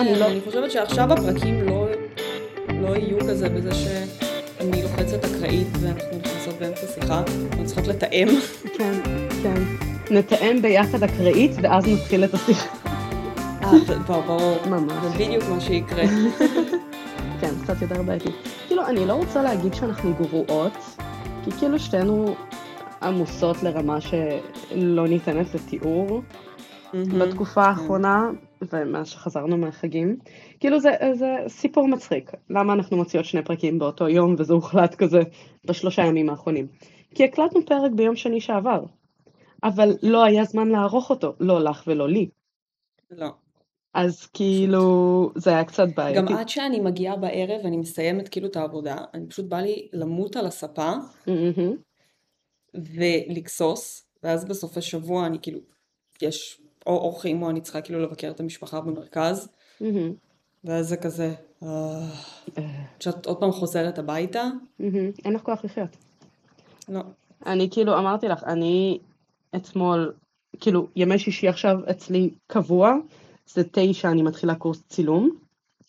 אני לא... אני חושבת שעכשיו הפרקים לא, לא יהיו כזה בזה שאני לוחצת אקראית ואנחנו נכנסות באמצע שיחה, אנחנו צריכות לתאם. כן, כן. נתאם ביחד אקראית, ואז נתחיל את השיחה. אה, ברור, ברור. ממש. זה בדיוק מה שיקרה. כן, קצת יותר בעייתי. כאילו, אני לא רוצה להגיד שאנחנו גרועות, כי כאילו שתינו עמוסות לרמה שלא ניתנת לתיאור בתקופה האחרונה, ומאז שחזרנו מהחגים. כאילו זה, זה סיפור מצחיק, למה אנחנו מוציאות שני פרקים באותו יום, וזה הוחלט כזה בשלושה ימים האחרונים. כי הקלטנו פרק ביום שני שעבר, אבל לא היה זמן לערוך אותו, לא לך ולא לי. לא. אז כאילו, זה היה קצת בעייתי. גם עד שאני מגיעה בערב ואני מסיימת כאילו את העבודה, אני פשוט בא לי למות על הספה מהמם. ולגסוס, ואז בסופי שבוע אני כאילו, יש או אורחים או אני צריכה כאילו לבקר את המשפחה במרכז. ואז זה כזה, אה, אה, כשאת עוד פעם חוזרת הביתה. אין לך כוח לחיות. לא. אני כאילו אמרתי לך, אני אתמול, כאילו ימי שישי עכשיו אצלי קבוע, זה תשע אני מתחילה קורס צילום,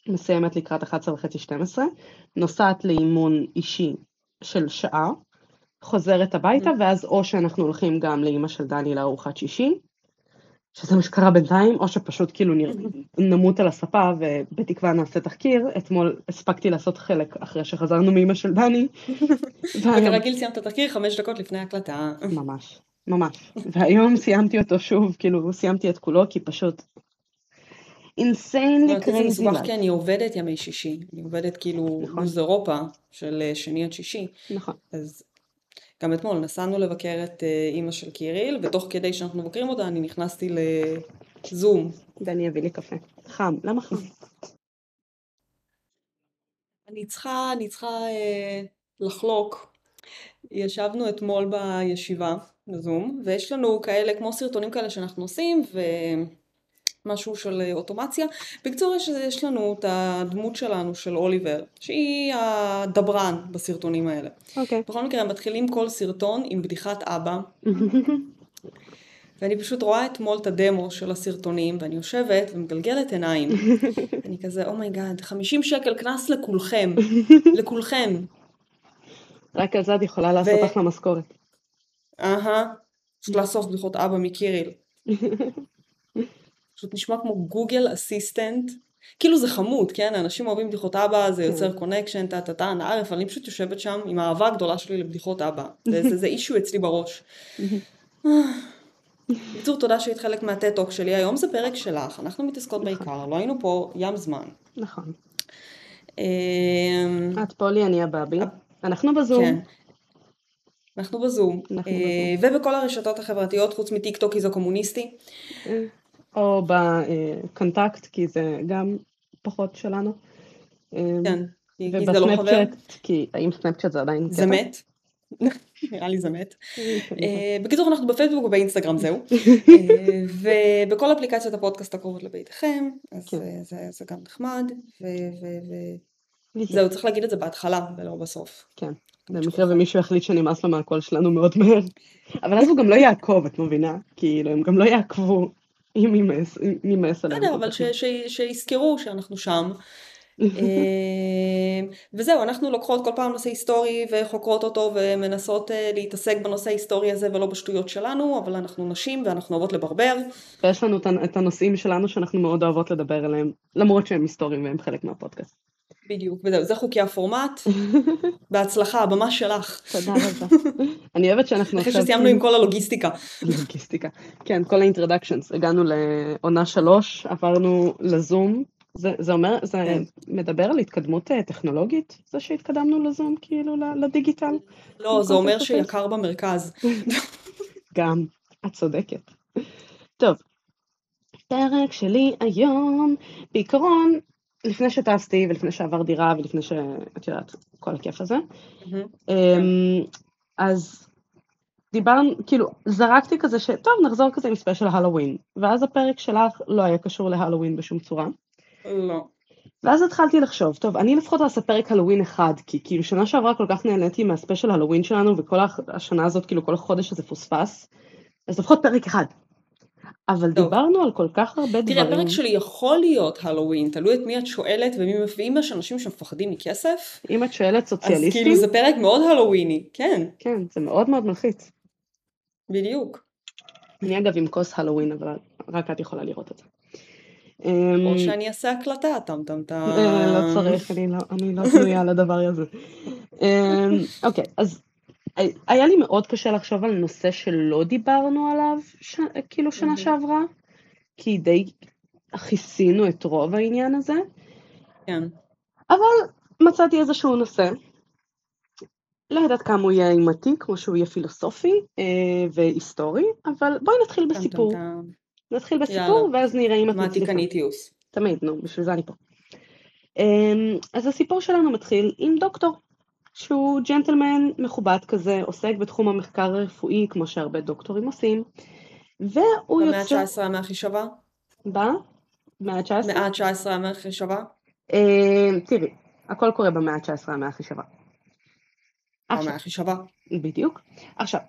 מסיימת לקראת 11 וחצי 12, נוסעת לאימון אישי של שעה, חוזרת הביתה ואז או שאנחנו הולכים גם לאימא של דני לארוחת שישי, שזה מה שקרה בינתיים, או שפשוט כאילו נר... נמות על הספה ובתקווה נעשה תחקיר, אתמול הספקתי לעשות חלק אחרי שחזרנו מאימא של דני. וכרגיל סיימת את התחקיר חמש דקות לפני ההקלטה. ממש, ממש. והיום סיימתי אותו שוב, כאילו סיימתי את כולו, כי פשוט insanely אותי זה crazy. מסובך כי אני עובדת ימי שישי, אני עובדת כאילו נכון. לו"ז אירופה של אה, שני עד שישי, נכון. אז גם אתמול נסענו לבקר את אה, אימא של קיריל, ותוך כדי שאנחנו מבקרים אותה אני נכנסתי לזום. דני יביא לי קפה. חם, למה חם? אני צריכה, אני צריכה אה, לחלוק. ישבנו אתמול בישיבה בזום, ויש לנו כאלה, כמו סרטונים כאלה שאנחנו עושים, ומשהו של אה, אוטומציה. בקיצור, יש, יש לנו את הדמות שלנו, של אוליבר, שהיא הדברן בסרטונים האלה. אוקיי. בכל מקרה, הם מתחילים כל סרטון עם בדיחת אבא, ואני פשוט רואה אתמול את הדמו של הסרטונים, ואני יושבת ומגלגלת עיניים. אני כזה, oh my god, 50 שקל קנס לכולכם, לכולכם. רק על זה את יכולה לעשות ו- אחלה משכורת. אהה, פשוט לאסוף בדיחות אבא מקיריל. פשוט נשמע כמו Google Assistant. כאילו זה חמוד, כן? אנשים אוהבים בדיחות אבא, זה יוצר connection, טה טה טה, נער, אבל אני פשוט יושבת שם עם האהבה הגדולה שלי לבדיחות אבא. זה- issue אצלי בראש. בקיצור, תודה שהיית חלק מה TED Talk שלי. היום זה פרק שלך, אנחנו מתעסקות בעיקר, לא היינו פה ים זמן. נכון. אמ, את פולי, אני הבאבי. אנחנו בזום. כן. אנחנו בזום. אנחנו אה, ובכל הרשתות החברתיות, חוץ מטיק טוק כי זה קומוניסטי. או בקונטקט, כי זה גם פחות שלנו. כן. כי זה לא חבר. כי האם סנאפצ'אט זה עדיין זה קטע? מת. נראה לי זה מת. כן, אה, בקיצור, אנחנו בפייסבוק ובאינסטגרם, זהו. אה, ובכל אפליקציות הפודקאסט הקרובות לביתכם, אז כן. אה, זה זה גם נחמד. כן. זהו, צריך להגיד את זה בהתחלה ולא בסוף. כן, במקרה ומישהו יחליט שנמאס לו מהקול שלנו מאוד מהר. אבל אז הוא גם לא יעקוב, את מבינה? כאילו, הם גם לא יעקבו אם יימאס עליהם. בסדר, אבל שיזכרו שאנחנו שם. אה, וזהו, אנחנו לוקחות כל פעם נושא היסטורי וחוקרות אותו ומנסות אה, להתעסק בנושא ההיסטורי הזה ולא בשטויות שלנו, אבל אנחנו נשים ואנחנו אוהבות לברבר. ויש לנו את הנושאים שלנו שאנחנו מאוד אוהבות לדבר עליהם, למרות שהם היסטוריים והם חלק מהפודקאסט. בדיוק, וזהו, זה חוקי הפורמט. בהצלחה, הבמה שלך. תודה רבה. אני אוהבת שאנחנו אחרי שסיימנו עם כל הלוגיסטיקה. לוגיסטיקה. כן, כל האינטרדקשנס. הגענו לעונה שלוש, עברנו לזום. זה, זה אומר, זה כן. מדבר על התקדמות אה, טכנולוגית? זה שהתקדמנו לזום, כאילו, לדיגיטל? לא, זה אומר? שיקר במרכז. גם, את צודקת. טוב, פרק שלי היום, בעיקרון, לפני שטסתי ולפני שעבר דירה ולפני שאת יודעת, כל הכיף הזה, אמ, אז דיברנו, כאילו, זרקתי כזה ש... טוב, נחזור כזה עם ספיישל הלואוין. ואז הפרק שלך לא היה קשור להלואוין בשום צורה. לא. ואז התחלתי לחשוב, טוב, אני לפחות אעשה פרק הלואוין אחד, כי כאילו שנה שעברה כל כך נהניתי מהספיישל הלואוין שלנו, וכל השנה הזאת, כאילו כל החודש הזה פוספס, אז לפחות פרק אחד. אבל טוב. דיברנו על כל כך הרבה תראה, דברים. הפרק שלי יכול להיות הלואוין, תלוי את מי את שואלת ומי ואם יש אנשים שמפחדים מכסף, אם את שואלת אז סוציאליסטים, כאילו זה פרק מאוד הלואוויני, כן, כן, זה מאוד מאוד מלחיץ. בדיוק. אני אגב עם כוס הלואוין, אבל רק את יכולה לראות את זה. או אמ, שאני אעשה הקלטה, טם טם טם. אה, לא צריך, אני לא, אני לא בנויה לדבר הזה. אמ, אוקיי, אז היה לי מאוד קשה לחשוב על נושא שלא דיברנו עליו, ש... כאילו שנה מהמם. שעברה, כי די כיסינו את רוב העניין הזה, כן. אבל מצאתי איזשהו נושא. לא יודעת כמה הוא יהיה אימתי, כמו שהוא יהיה פילוסופי אה, והיסטורי, אבל בואי נתחיל טם טם בסיפור. טם. נתחיל בסיפור, יאללה. ואז נראה אם את מצליחה. מתמטיקניטיוס. תמיד, נו, בשביל זה אני פה. אמ, אז הסיפור שלנו מתחיל עם דוקטור, שהוא ג'נטלמן מכובד כזה, עוסק בתחום המחקר הרפואי, כמו שהרבה דוקטורים עושים, והוא במאה יוצא... ה-19 המאה הכי שווה? במאה ה-19? מאה ה-19 המאה הכי שווה? אמ, תראי, הכל קורה במאה ה-19, המאה הכי שווה. המאה הכי שווה. בדיוק. עכשיו,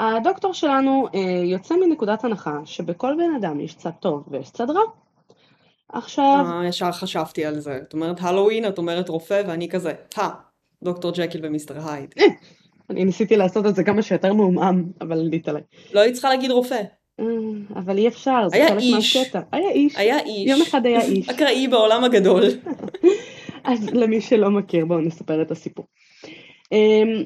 הדוקטור שלנו אה, יוצא מנקודת הנחה שבכל בן אדם יש צד טוב ויש צד רע. עכשיו, אה, ישר חשבתי על זה. את אומרת הלואוין, את אומרת רופא, ואני כזה, הא, דוקטור ג'קיל ומיסטר הייד. אני ניסיתי לעשות את זה כמה שיותר מעומעם, אבל עלית עליי. לא היית צריכה להגיד רופא. אה, אבל אי אפשר, זה חלק. מהקטע. היה איש. היה איש. יום אחד היה איש. אקראי בעולם הגדול. אז למי שלא מכיר, בואו נספר את הסיפור. אמ,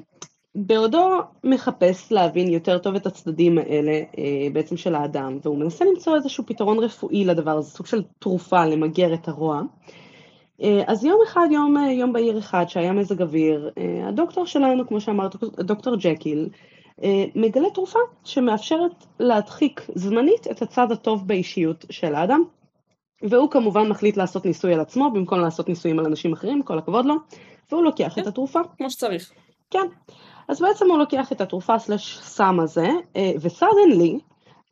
בעודו מחפש להבין יותר טוב את הצדדים האלה אה, בעצם של האדם, והוא מנסה למצוא איזשהו פתרון רפואי לדבר הזה, סוג של תרופה למגר את הרוע. אה, אז יום אחד, יום, אה, יום בהיר אחד, שהיה מזג אוויר, אה, הדוקטור שלנו, כמו שאמרת, דוקטור ג'קיל, מגלה תרופה שמאפשרת להדחיק זמנית את הצד הטוב באישיות של האדם. והוא כמובן מחליט לעשות ניסוי על עצמו במקום לעשות ניסויים על אנשים אחרים, כל הכבוד לו, והוא לוקח כן. את התרופה. כמו שצריך. כן. אז בעצם הוא לוקח את התרופה סלש סם הזה, וסדנלי,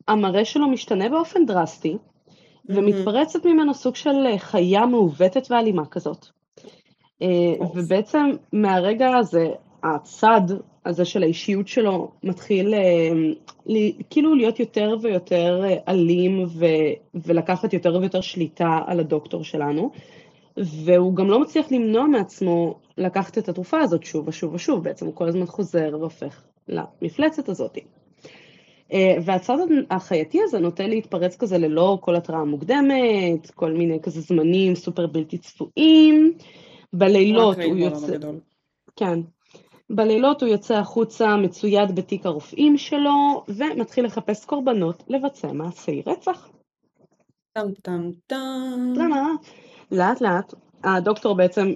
המראה שלו משתנה באופן דרסטי, ומתפרצת ממנו סוג של אה, חיה מעוותת ואלימה כזאת. אה. ובעצם מהרגע הזה, הצד הזה של האישיות שלו מתחיל אה, כאילו להיות יותר ויותר אלים ו- ולקחת יותר ויותר שליטה על הדוקטור שלנו. והוא גם לא מצליח למנוע מעצמו לקחת את התרופה הזאת שוב ושוב ושוב, בעצם הוא כל הזמן חוזר והופך למפלצת הזאת. אה, והצד החייתי הזה נוטה להתפרץ כזה ללא כל התראה מוקדמת, כל מיני כזה זמנים סופר בלתי צפויים. בלילות הוא יוצא. כן, בלילות הוא יוצא החוצה מצויד בתיק הרופאים שלו, ומתחיל לחפש קורבנות לבצע מעשי רצח. טם טם טם. למה? לאט לאט הדוקטור בעצם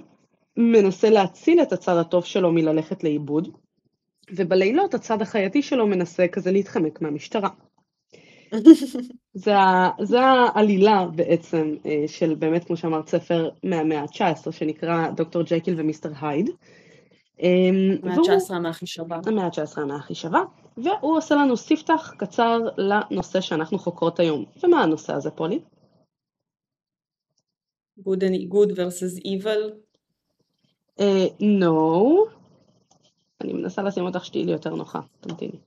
מנסה להציל את הצד הטוב שלו מללכת לאיבוד, ובלילות הצד החייתי שלו מנסה כזה להתחמק מהמשטרה. זה, זה העלילה בעצם אה, של באמת, כמו שאמרת, ספר מהמאה ה-19 שנקרא דוקטור ג'קיל ומיסטר הייד. אמ, מאה והוא- ה-19 המאה הכי שווה. המאה ה-19 המאה הכי שווה, והוא עושה לנו ספתח קצר לנושא שאנחנו חוקרות היום. ומה הנושא הזה, פולי? Good and good versus evil. אה, no. אני מנסה לשים אותך שתהיי לי יותר נוחה, תמתיני.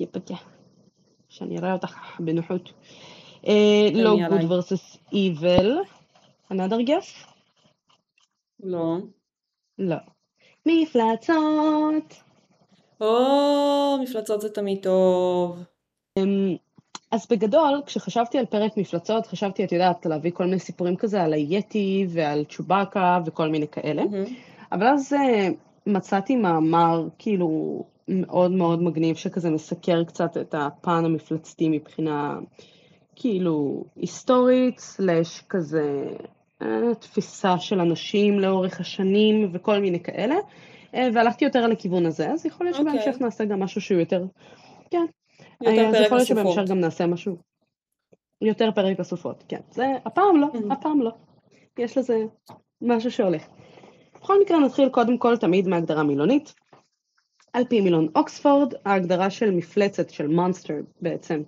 יפקה. שאני אראה אותך בנוחות. אה, לא עליי. versus evil. another guess? לא. לא. מפלצות. או, מפלצות זה תמיד טוב. אז בגדול, כשחשבתי על פרק מפלצות, חשבתי, את יודעת, להביא כל מיני סיפורים כזה על היתי ועל צ'ובאקה וכל מיני כאלה. מהמם. אבל אז אה, מצאתי מאמר כאילו מאוד מאוד מגניב שכזה מסקר קצת את הפן המפלצתי מבחינה כאילו היסטורית, סלאש כזה אה, תפיסה של אנשים לאורך השנים וכל מיני כאלה, אה, והלכתי יותר לכיוון הזה, אז יכול להיות אוקיי. שבהמשך נעשה גם משהו שהוא יותר, כן, יותר אז יכול להיות. שבהמשך גם נעשה משהו יותר פרק הסופות, כן, זה הפעם לא, Mhm. הפעם לא, יש לזה משהו שהולך. בכל מקרה נתחיל קודם כל תמיד מהגדרה מילונית. על פי מילון אוקספורד, ההגדרה של מפלצת, של מונסטר בעצם,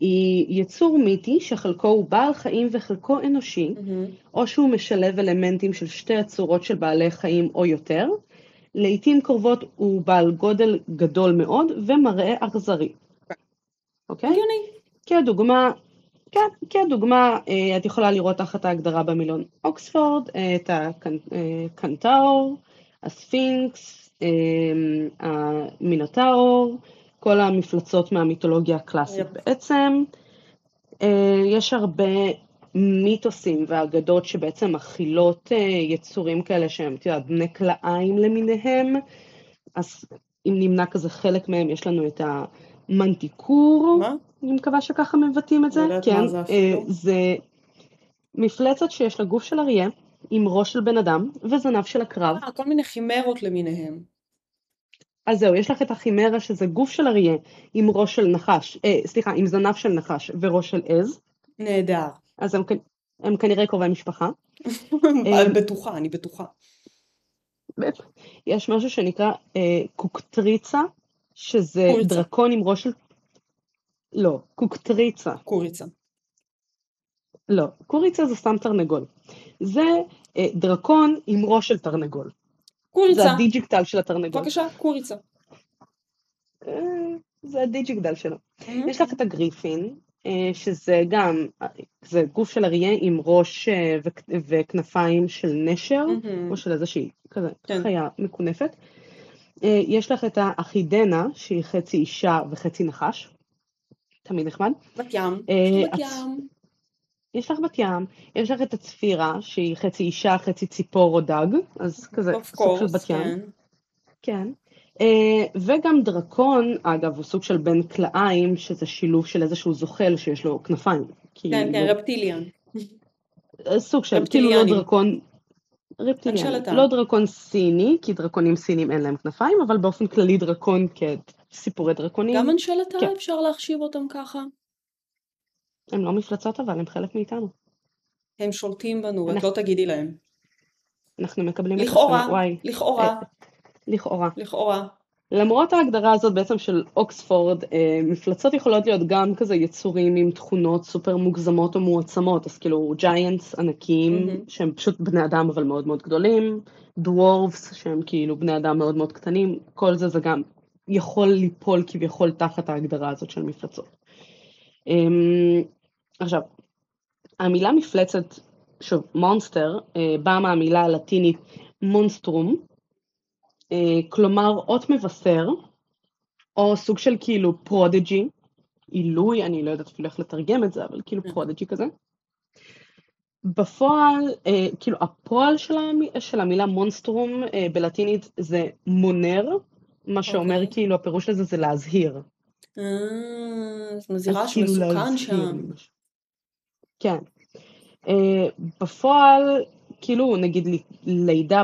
היא יצור מיתי שחלקו הוא בעל חיים וחלקו אנושי, מהמם. או שהוא משלב אלמנטים של שתי הצורות של בעלי חיים או יותר. לעיתים קרובות הוא בעל גודל גדול מאוד ומראה אכזרי. אוקיי? הגיוני. כדוגמה, כן, כדוגמה, אה, את יכולה לראות תחת ההגדרה במילון אוקספורד, אה, את הקנטאור, הספינקס, אה, המינוטאור, כל המפלצות מהמיתולוגיה הקלאסית יפ. בעצם. יש הרבה מיתוסים ואגדות שבעצם מכילות יצורים כאלה שהם, את יודעת, בני כלאיים למיניהם. אז אם נמנה כזה חלק מהם, יש לנו את המנטיקור, מה? אני מקווה שככה מבטאים את זה. לא כן, זה אה. זה מפלצת שיש לה גוף של אריה, עם ראש של בן אדם וזנב של עקרב. אה, כל מיני חימרות למיניהם. אז זהו, יש לך את החימרה שזה גוף של אריה עם ראש של נחש, אה, סליחה, עם זנב של נחש וראש של עז, נהדר. אז הם, כנראה קרובי משפחה. אני בטוחה, אני בטוחה. יש משהו שנקרא אה, קוקטריצה, שזה קוריצה. דרקון עם ראש של... לא, קוקטריצה. קוריצה. לא, קוריצה זה סתם תרנגול. זה אה, דרקון עם ראש של תרנגול. זה קוריצה. הדיג'יקטל של התרנגול. בבקשה, קוריצה. אה, זה הדיג'יקטל שלו. מהמם. יש לך את הגריפין, אה, שזה גם, זה גוף של אריה עם ראש אה, וכ- וכנפיים של נשר, מהמם. או של איזושהי כזה כן. חיה מקונפת. אה, יש לך את האחידנה, שהיא חצי אישה וחצי נחש. תמיד נחמד. בת ים. אה, בת ים. יש לך בת ים, יש לך את הצפירה, שהיא חצי אישה, חצי ציפור או דג, אז כזה סוג של בת ים. כן. כן. אה, וגם דרקון, אגב, הוא סוג של בן כלאיים, שזה שילוב של איזשהו זוחל שיש לו כנפיים. כן, כן, כאילו, רפטיליאן. סוג של, כאילו לא. דרקון, רפטיליאני. לא דרקון סיני, כי דרקונים סינים אין להם כנפיים, אבל באופן כללי דרקון כסיפורי דרקונים, גם אנשלטה כן. אפשר להחשיב אותם ככה? הם לא מפלצות אבל, הם חלק מאיתנו. הם שולטים בנו, אנחנו- לא תגידי להם. אנחנו מקבלים את לכאורה, לכאורה, לכאורה. לכאורה. למרות ההגדרה הזאת בעצם של אוקספורד, אה, מפלצות יכולות להיות גם כזה יצורים עם תכונות סופר מוגזמות או מועצמות, אז כאילו ג'יינטס ענקיים, מהמם. שהם פשוט בני אדם אבל מאוד מאוד גדולים, dwarves שהם כאילו בני אדם מאוד מאוד קטנים, כל זה זה גם יכול ליפול כביכול תחת ההגדרה הזאת של מפלצות. אמ, עכשיו, המילה מפלצת, שוב, monster, אה, באה מהמילה הלטינית monstrum, כלומר אות מבשר, או סוג של כאילו prodigy, עילוי, אני לא יודעת אפילו איך לתרגם את זה, אבל כאילו כן. prodigy כזה. בפועל, אה, כאילו הפועל של, המ... של המילה מונסטרום אה, בלטינית זה מונר, מה שאומר אוקיי. כאילו הפירוש לזה זה להזהיר. אה, אז מזהירה כאילו שמסוכן להזהיר שם. כן. אה, בפועל, כאילו נגיד לי- לידה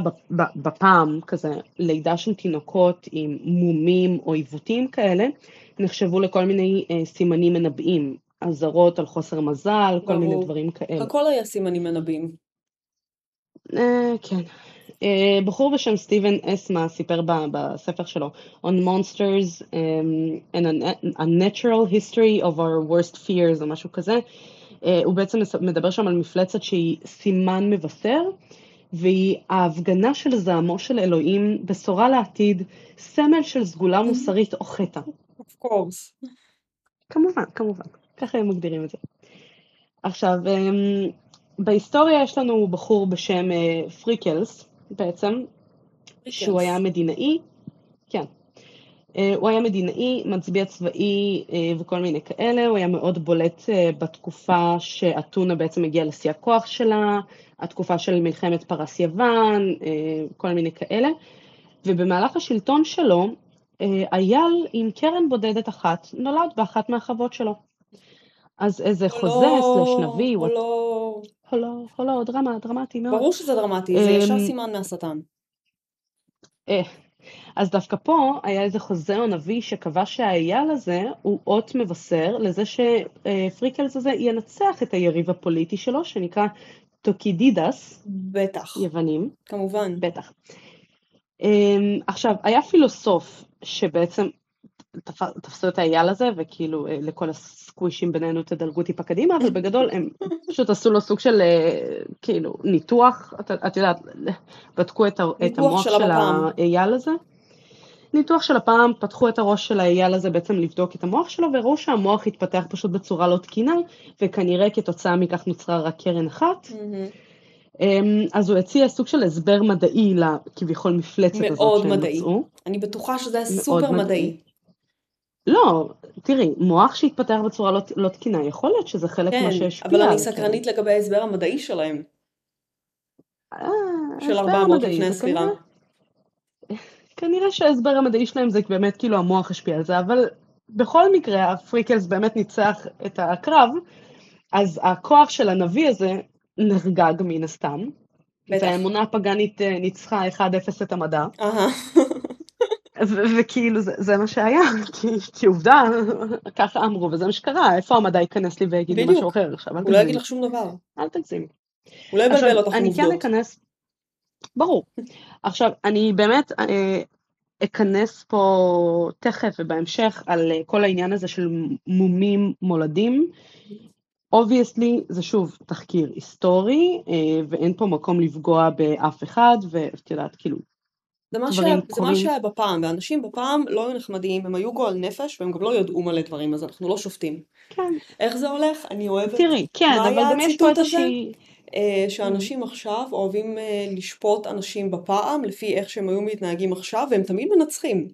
בפעם, כזה לידה של תינוקות עם מומים או עיוותים כאלה, נחשבו לכל מיני אה, סימנים מנבאים, אזהרות על חוסר מזל, כל מיני. דברים כאלה. הכל היה סימנים מנבאים. אה, כן. אה, בחור בשם סטיבן אסמה סיפר ב- בספר שלו On Monsters um, and a, a Natural History of Our Worst Fears או משהו כזה. אה, הוא בעצם מדבר שם על מפלצת שהיא סימן מבשר, והיא ההפגנה של זעמו של אלוהים, בשורה לעתיד, סמל של סגולה מוסרית או חטא. of course. כמובן, כמובן, ככה הם מגדירים את זה. עכשיו, אמ, בהיסטוריה יש לנו בחור בשם אה, פריקלס, בעצם, שהוא היה מדינאי. אה, הוא היה מדינאי, מצביע צבאי אה, וכל מיני כאלה, הוא היה מאוד בולט אה, בתקופה שאתונה בעצם הגיעה לשיא הכוח שלה, התקופה של מלחמת פרס יוון, אה, כל מיני כאלה, ובמהלך השלטון שלו, אה, אייל עם קרן בודדת אחת נולד באחת מהחוות שלו. אז איזה חוזה, slash נביא, לא, או לא, דרמה, דרמטי מאוד. ברור שזה דרמטי, זה ישר סימן מהשטן. אז דווקא פה היה איזה חוזה או נביא שקבע שהאייל הזה הוא אות מבשר לזה שפריקלס הזה ינצח את היריב הפוליטי שלו, שנקרא טוקידידס, בטח, יוונים, כמובן. בטח. אמ, עכשיו, היה פילוסוף שבעצם תפסו את האייל הזה, וכאילו אה, לכל הסקווישים בינינו תדלגו טיפה קדימה, אבל בגדול הם פשוט עשו לו סוג של אה, כאילו ניתוח, את, את יודעת, בדקו את, את המוח של בפעם. האייל הזה. ניתוח של הפעם, פתחו את הראש של האייל הזה בעצם לבדוק את המוח שלו, והראו שהמוח התפתח פשוט בצורה לא תקינה, וכנראה כתוצאה מכך נוצרה רק קרן אחת. אמ, אז הוא הציע סוג של הסבר מדעי לכביכול מפלצת הזאת שהם מדעי. מצאו. אני בטוחה שזה היה סופר מדעי. מדעי. לא, תראי, מוח שהתפתח בצורה לא, לא תקינה, יכול להיות שזה חלק כן, מה שהשפיע. אבל אני סקרנית לגבי ההסבר המדעי שלהם. אה, של 400 לפני הספירה. כנראה שההסבר המדעי שלהם זה באמת כאילו המוח השפיע על זה, אבל בכל מקרה הפריקלס באמת ניצח את הקרב, אז הכוח של הנביא הזה נחגג מן הסתם. בטח. והאמונה הפגאנית אה, ניצחה 1-0 את המדע. וכאילו זה, זה מה שהיה, כי, כי עובדה, ככה אמרו, וזה מה שקרה, איפה המדע ייכנס לי ויגיד לי משהו אחר עכשיו, הוא לא יגיד לך שום דבר. אל תגזימי. הוא לא יבלבל אותך עובדות. אני כן אכנס, ברור. עכשיו, אני באמת אה, אכנס פה תכף ובהמשך על אה, כל העניין הזה של מומים מולדים. obviously זה שוב תחקיר היסטורי, אה, ואין פה מקום לפגוע באף אחד, ואת יודעת, כאילו, זה מה, שהיה, זה מה שהיה בפעם, ואנשים בפעם לא היו נחמדים, הם היו גועל נפש, והם גם לא ידעו מלא דברים, אז אנחנו לא שופטים. כן. איך זה הולך? אני אוהבת. תראי, כן, אבל גם יש פה איזושהי... אה, שאנשים עכשיו אוהבים אה, לשפוט אנשים בפעם לפי איך שהם היו מתנהגים עכשיו והם תמיד מנצחים.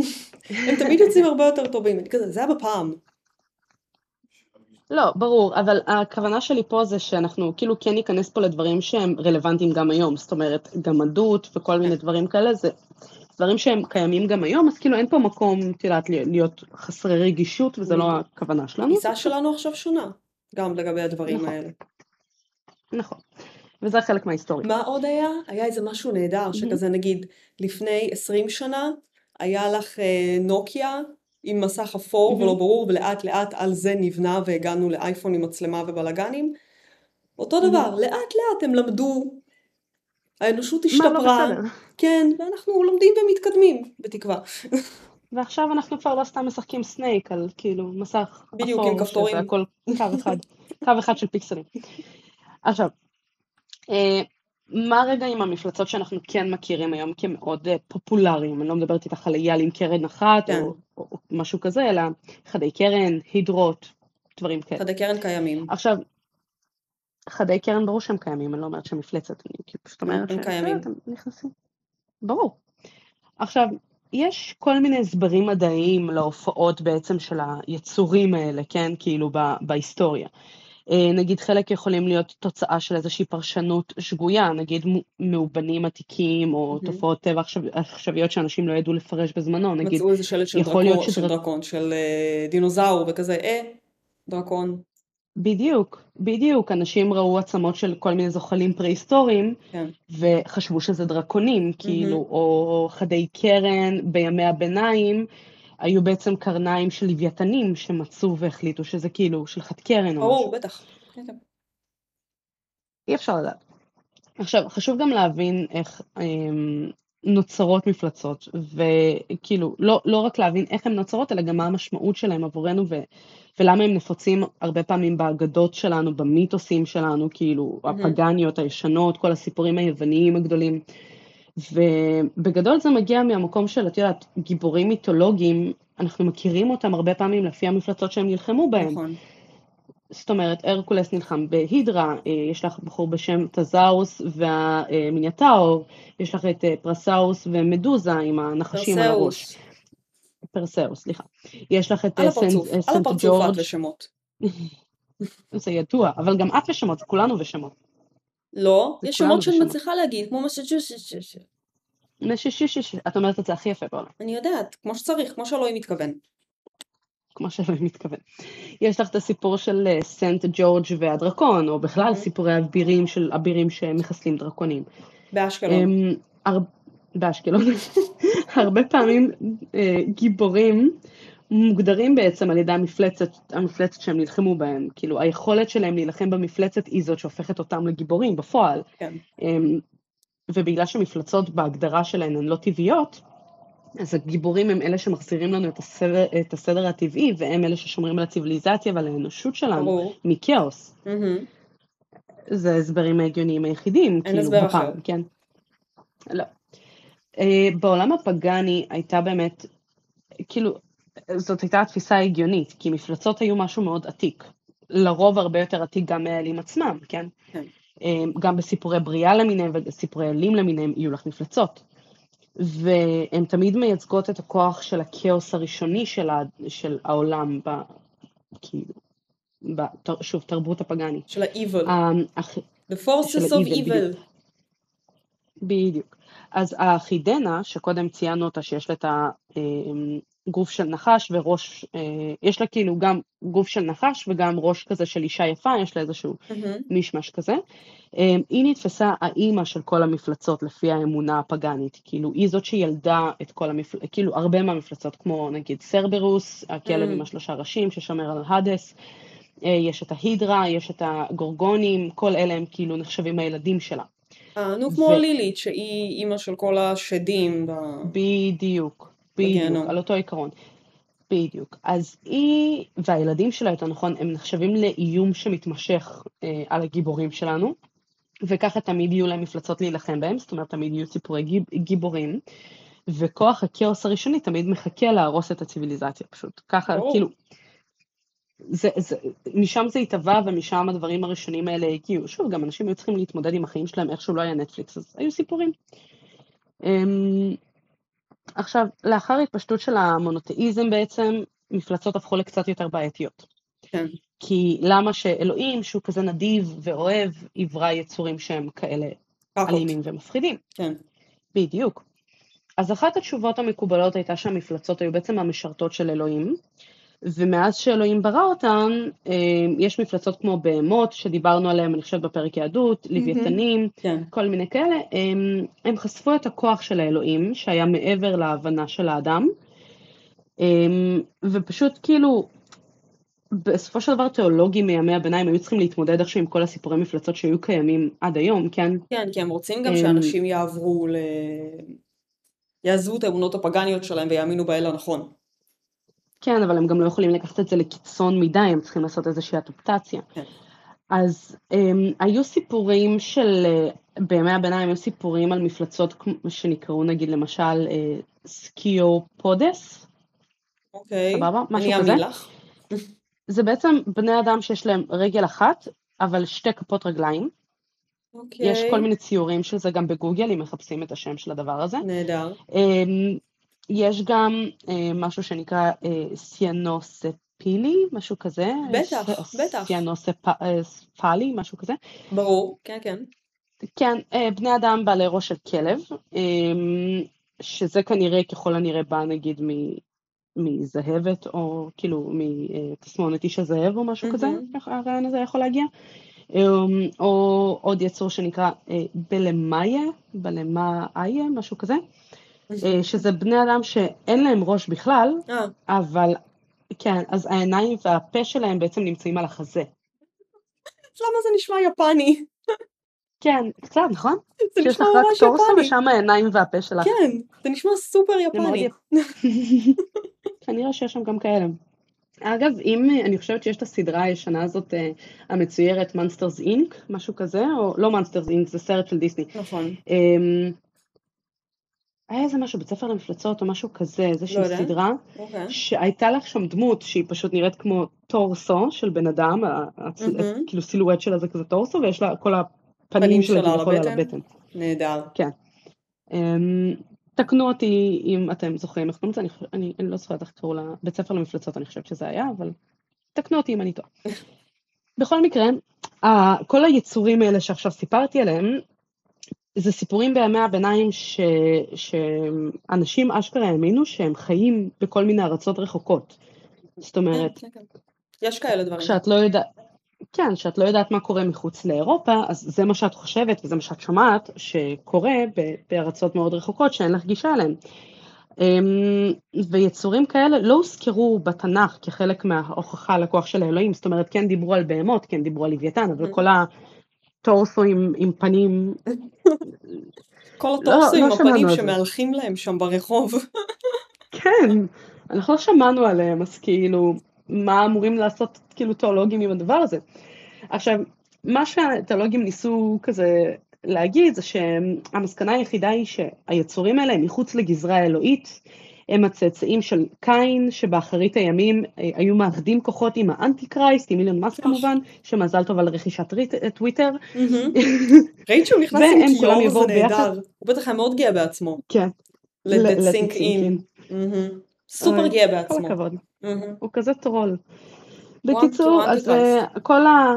הם תמיד יוצאים הרבה יותר טובים, זה היה בפעם. לא, ברור, אבל הכוונה שלי פה זה שאנחנו כאילו כן ניכנס פה לדברים שהם רלוונטיים גם היום, זאת אומרת, גמדות וכל מיני דברים כאלה, זה דברים שהם קיימים גם היום, אז כאילו אין פה מקום, את יודעת, להיות חסרי רגישות, וזה לא הכוונה שלנו. התפיסה שלנו עכשיו שונה, גם לגבי הדברים נכון. האלה. נכון. וזה חלק מההיסטוריה. מה עוד היה? היה איזה משהו נהדר, שכזה נגיד לפני 20 שנה, היה לך אה, נוקיה עם מסך אפור ולא ברור, ולאט לאט על זה נבנה והגענו לאייפון עם מצלמה ובלאגנים. אותו דבר, לאט לאט הם למדו, האנושות לא השתפרה, כן, ואנחנו לומדים ומתקדמים, בתקווה. ועכשיו אנחנו כבר לא סתם משחקים סנייק על כאילו מסך בדיוק, אפור, עם כפתורים. הכל קו אחד, קו אחד של פיקסלים. עכשיו, אה, מה רגע עם המפלצות שאנחנו כן מכירים היום כמאוד אה, פופולריים? אני לא מדברת איתך על אייל עם קרן אחת כן. או, או, או משהו כזה, אלא חדי קרן, הידרות, דברים כאלה. חדי קרן קיימים. עכשיו, חדי קרן ברור שהם קיימים, אני לא אומרת שהם מפלצת, אני כאילו פשוט אומרת שהם קיימים. הם נכנסים. ברור. עכשיו, יש כל מיני הסברים מדעיים להופעות בעצם של היצורים האלה, כן? כאילו בהיסטוריה. אה, נגיד חלק יכולים להיות תוצאה של איזושהי פרשנות שגויה, נגיד מאובנים עתיקים או mm-hmm. תופעות טבע עכשוויות שאנשים לא ידעו לפרש בזמנו, נגיד מצאו איזה שלט של דרקון, של, דרקון, של uh, דינוזאור וכזה, אה, דרקון. בדיוק, בדיוק, אנשים ראו עצמות של כל מיני זוחלים פרה-היסטוריים, כן. וחשבו שזה דרקונים, mm-hmm. כאילו, או חדי קרן בימי הביניים, היו בעצם קרניים של לוויתנים שמצאו והחליטו שזה כאילו של חד קרן או משהו. ברור, בטח. כן, כן. אי אפשר לדעת. עכשיו, חשוב גם להבין איך אמ, נוצרות מפלצות, וכאילו, לא, לא רק להבין איך הן נוצרות, אלא גם מה המשמעות שלהן עבורנו, ו, ולמה הם נפוצים הרבה פעמים באגדות שלנו, במיתוסים שלנו, כאילו, mm-hmm. הפגניות הישנות, כל הסיפורים היווניים הגדולים. ובגדול זה מגיע מהמקום של, את יודעת, גיבורים מיתולוגיים, אנחנו מכירים אותם הרבה פעמים לפי המפלצות שהם נלחמו בהם. נכון. זאת אומרת, הרקולס נלחם בהידרה, אה, יש לך בחור בשם טזאוס והמינוטאור, יש לך את אה, פרסאוס ומדוזה עם הנחשים על הראש. פרסאוס, סליחה. יש לך את אה, סנט ג'ורג'. על הפרצוף את ושמות. זה ידוע, אבל גם את ושמות, כולנו ושמות. לא, יש שמות שאני מצליחה להגיד, כמו. מסצ'וסטס, את אומרת את זה הכי יפה בעולם. אני יודעת, כמו שצריך, כמו שאלוהים מתכוון. כמו שאלוהים מתכוון. יש לך את הסיפור של אה, סנט ג'ורג' והדרקון, או בכלל אוקיי. סיפורי אבירים של אבירים שמחסלים דרקונים. באשקלון. אמ, באשקלון. הרבה פעמים אה, גיבורים מוגדרים בעצם על ידי המפלצת, המפלצת שהם נלחמו בהם. כאילו, היכולת שלהם להילחם במפלצת היא זאת שהופכת אותם לגיבורים בפועל. כן. אמ, ובגלל שמפלצות בהגדרה שלהן הן לא טבעיות, אז הגיבורים הם אלה שמחזירים לנו את הסדר, את הסדר הטבעי, והם אלה ששומרים על הציוויליזציה ועל האנושות שלנו מכאוס. Mm-hmm. זה ההסברים ההגיוניים היחידים, אין כאילו, הסבר אחר. כן. לא. אה, בעולם הפגאני הייתה באמת, כאילו, זאת הייתה התפיסה ההגיונית, כי מפלצות היו משהו מאוד עתיק. לרוב הרבה יותר עתיק גם מהאלים עצמם, כן? כן. אה, גם בסיפורי בריאה למיניהם וסיפורי אלים למיניהם יהיו לך מפלצות. והן תמיד מייצגות את הכוח של הכאוס הראשוני של, ה, של העולם, ב, כאילו, ב, שוב, תרבות הפגאני. של ה-evil. ה- The forces of evil. בדיוק. בדיוק. אז החידנה, שקודם ציינו אותה שיש לה את הגוף של נחש וראש, אה, יש לה כאילו גם גוף של נחש וגם ראש כזה של אישה יפה, יש לה איזשהו מהמם. מישמש כזה. אה, היא נתפסה האימא של כל המפלצות לפי האמונה הפגאנית, כאילו היא זאת שילדה את כל המפלצות, כאילו הרבה מהמפלצות, כמו נגיד סרברוס, הכלב Mm. עם השלושה ראשים ששומר על האדס, אה, יש את ההידרה, יש את הגורגונים, כל אלה הם כאילו נחשבים הילדים שלה. אה, נו, כמו ו- לילית, שהיא אימא של כל השדים. ב... בדיוק. בדיוק, על אותו עיקרון. בדיוק. אז היא והילדים שלה, יותר נכון, הם נחשבים לאיום שמתמשך אה, על הגיבורים שלנו, וככה תמיד יהיו להם מפלצות להילחם בהם, זאת אומרת, תמיד יהיו סיפורי גיב, גיבורים, וכוח הכאוס הראשוני תמיד מחכה להרוס את הציוויליזציה פשוט. ככה, ברור. כאילו, זה, זה, משם זה התהווה ומשם הדברים הראשונים האלה הגיעו. שוב, גם אנשים היו צריכים להתמודד עם החיים שלהם איכשהו לא היה נטפליקס, אז היו סיפורים. אמ, עכשיו, לאחר התפשטות של המונותאיזם בעצם, מפלצות הפכו לקצת יותר בעייתיות. כן. כי למה שאלוהים, שהוא כזה נדיב ואוהב, יברא יצורים שהם כאלה. אלימים ומפחידים? כן. בדיוק. אז אחת התשובות המקובלות הייתה שהמפלצות היו בעצם המשרתות של אלוהים, ומאז שאלוהים ברא אותן, אה, יש מפלצות כמו בהמות, שדיברנו עליהן, אני חושבת, בפרק יהדות, לוויתנים, כן. כל מיני כאלה, הם, הם חשפו את הכוח של האלוהים, שהיה מעבר להבנה של האדם, ופשוט כאילו, בסופו של דבר תיאולוגים מימי הביניים היו צריכים להתמודד איכשהו עם כל הסיפורי מפלצות שהיו קיימים עד היום, כן? כן, כי הם רוצים גם שאנשים יעברו ל... יעזבו את האמונות הפגניות שלהם ויאמינו באל הנכון. כן, אבל הם גם לא יכולים לקחת את זה לקיצון מדי, הם צריכים לעשות איזושהי אדפטציה. כן. אז הם, היו סיפורים של, אה, בימי הביניים היו סיפורים על מפלצות שנקראו נגיד למשל אה, sciopods, אוקיי. סבבה? משהו אני כזה. אאמין לך. זה בעצם בני אדם שיש להם רגל אחת, אבל שתי כפות רגליים. אוקיי. יש כל מיני ציורים של זה גם בגוגל, אם מחפשים את השם של הדבר הזה. נהדר. יש גם אה, משהו שנקרא אה, cynocephali, משהו כזה. בטח, ס- בטח. cynocephali, משהו כזה. ברור. כן, כן. כן, אה, בני אדם בעלי ראש של כלב, אמ, שזה כנראה ככל הנראה בא נגיד מ- מזהבת, או כאילו מתסמונת איש הזאב או משהו כזה, מהמם. ככה הרעיון הזה יכול להגיע. אמ, או עוד יצור שנקרא אה, בלמאיה, בלמאיה, משהו כזה, אה, שזה בני אדם שאין להם ראש בכלל, אה, אבל כן, אז העיניים והפה שלהם בעצם נמצאים על החזה. למה זה נשמע יפני? כן, קצת, נכון? זה שיש נשמע לך רק ממש טורסו יפני. ושם העיניים והפה שלך. כן, זה נשמע סופר יפני. כנראה שיש שם גם כאלה. אגב, אם אה, אני חושבת שיש את הסדרה הישנה הזאת אה, המצוירת Monsters Inc, משהו כזה, או לא Monsters Inc, זה סרט של דיסני. נכון. אמ, היה איזה משהו, בית ספר למפלצות או משהו כזה, איזושהי לא. סדרה, אוקיי. שהייתה לך שם דמות שהיא פשוט נראית כמו טורסו של בן אדם, הצ- מהמם. כאילו סילואט שלה זה כזה טורסו, ויש לה כל הפנים פנים שלה כביכול על הבטן? נהדר. אמ, תקנו אותי אם אתם זוכרים איך קוראים לזה, אני, אני, אני לא זוכרת איך קראו לה, בית ספר למפלצות אני חושבת שזה היה, אבל תקנו אותי אם אני טועה. בכל מקרה, כל היצורים האלה שעכשיו סיפרתי עליהם, זה סיפורים בימי הביניים ש... שאנשים אשכרה האמינו שהם חיים בכל מיני ארצות רחוקות. זאת אומרת, כן, כן, כן. יש כאלה דברים. כשאת לא יודעת, כן, כשאת לא יודעת מה קורה מחוץ לאירופה, אז זה מה שאת חושבת וזה מה שאת שומעת שקורה בארצות מאוד רחוקות שאין לך גישה אליהן. אמ, ויצורים כאלה לא הוזכרו בתנ"ך כחלק מההוכחה על הכוח של האלוהים, זאת אומרת, כן דיברו על בהמות, כן דיברו על לוויתן, אבל Mhm. כל הטורסו עם, עם פנים, כל לא- הטורסו עם לא הפנים. שמהלכים להם שם ברחוב. כן, אנחנו לא שמענו עליהם, אז כאילו, מה אמורים לעשות כאילו תיאולוגים עם הדבר הזה? עכשיו, מה שהתיאולוגים ניסו כזה להגיד זה שהמסקנה היחידה היא שהיצורים האלה הם מחוץ לגזרה האלוהית, הם הצאצאים של קין, שבאחרית הימים אה, היו מאחדים כוחות עם האנטי קרייסט, עם אילון מאסק כמובן, שמזל טוב על רכישת ריט- טוויטר. ראית שהוא נכנס עם יבואו זה. נהדר. הוא בטח היה מאוד גאה בעצמו. כן. let ל- that let it sink sink in. מהמם. סופר גאה כל בעצמו. הכבוד. מהמם. הוא כזה טרול. בקיצור, אז. אה, כל ה...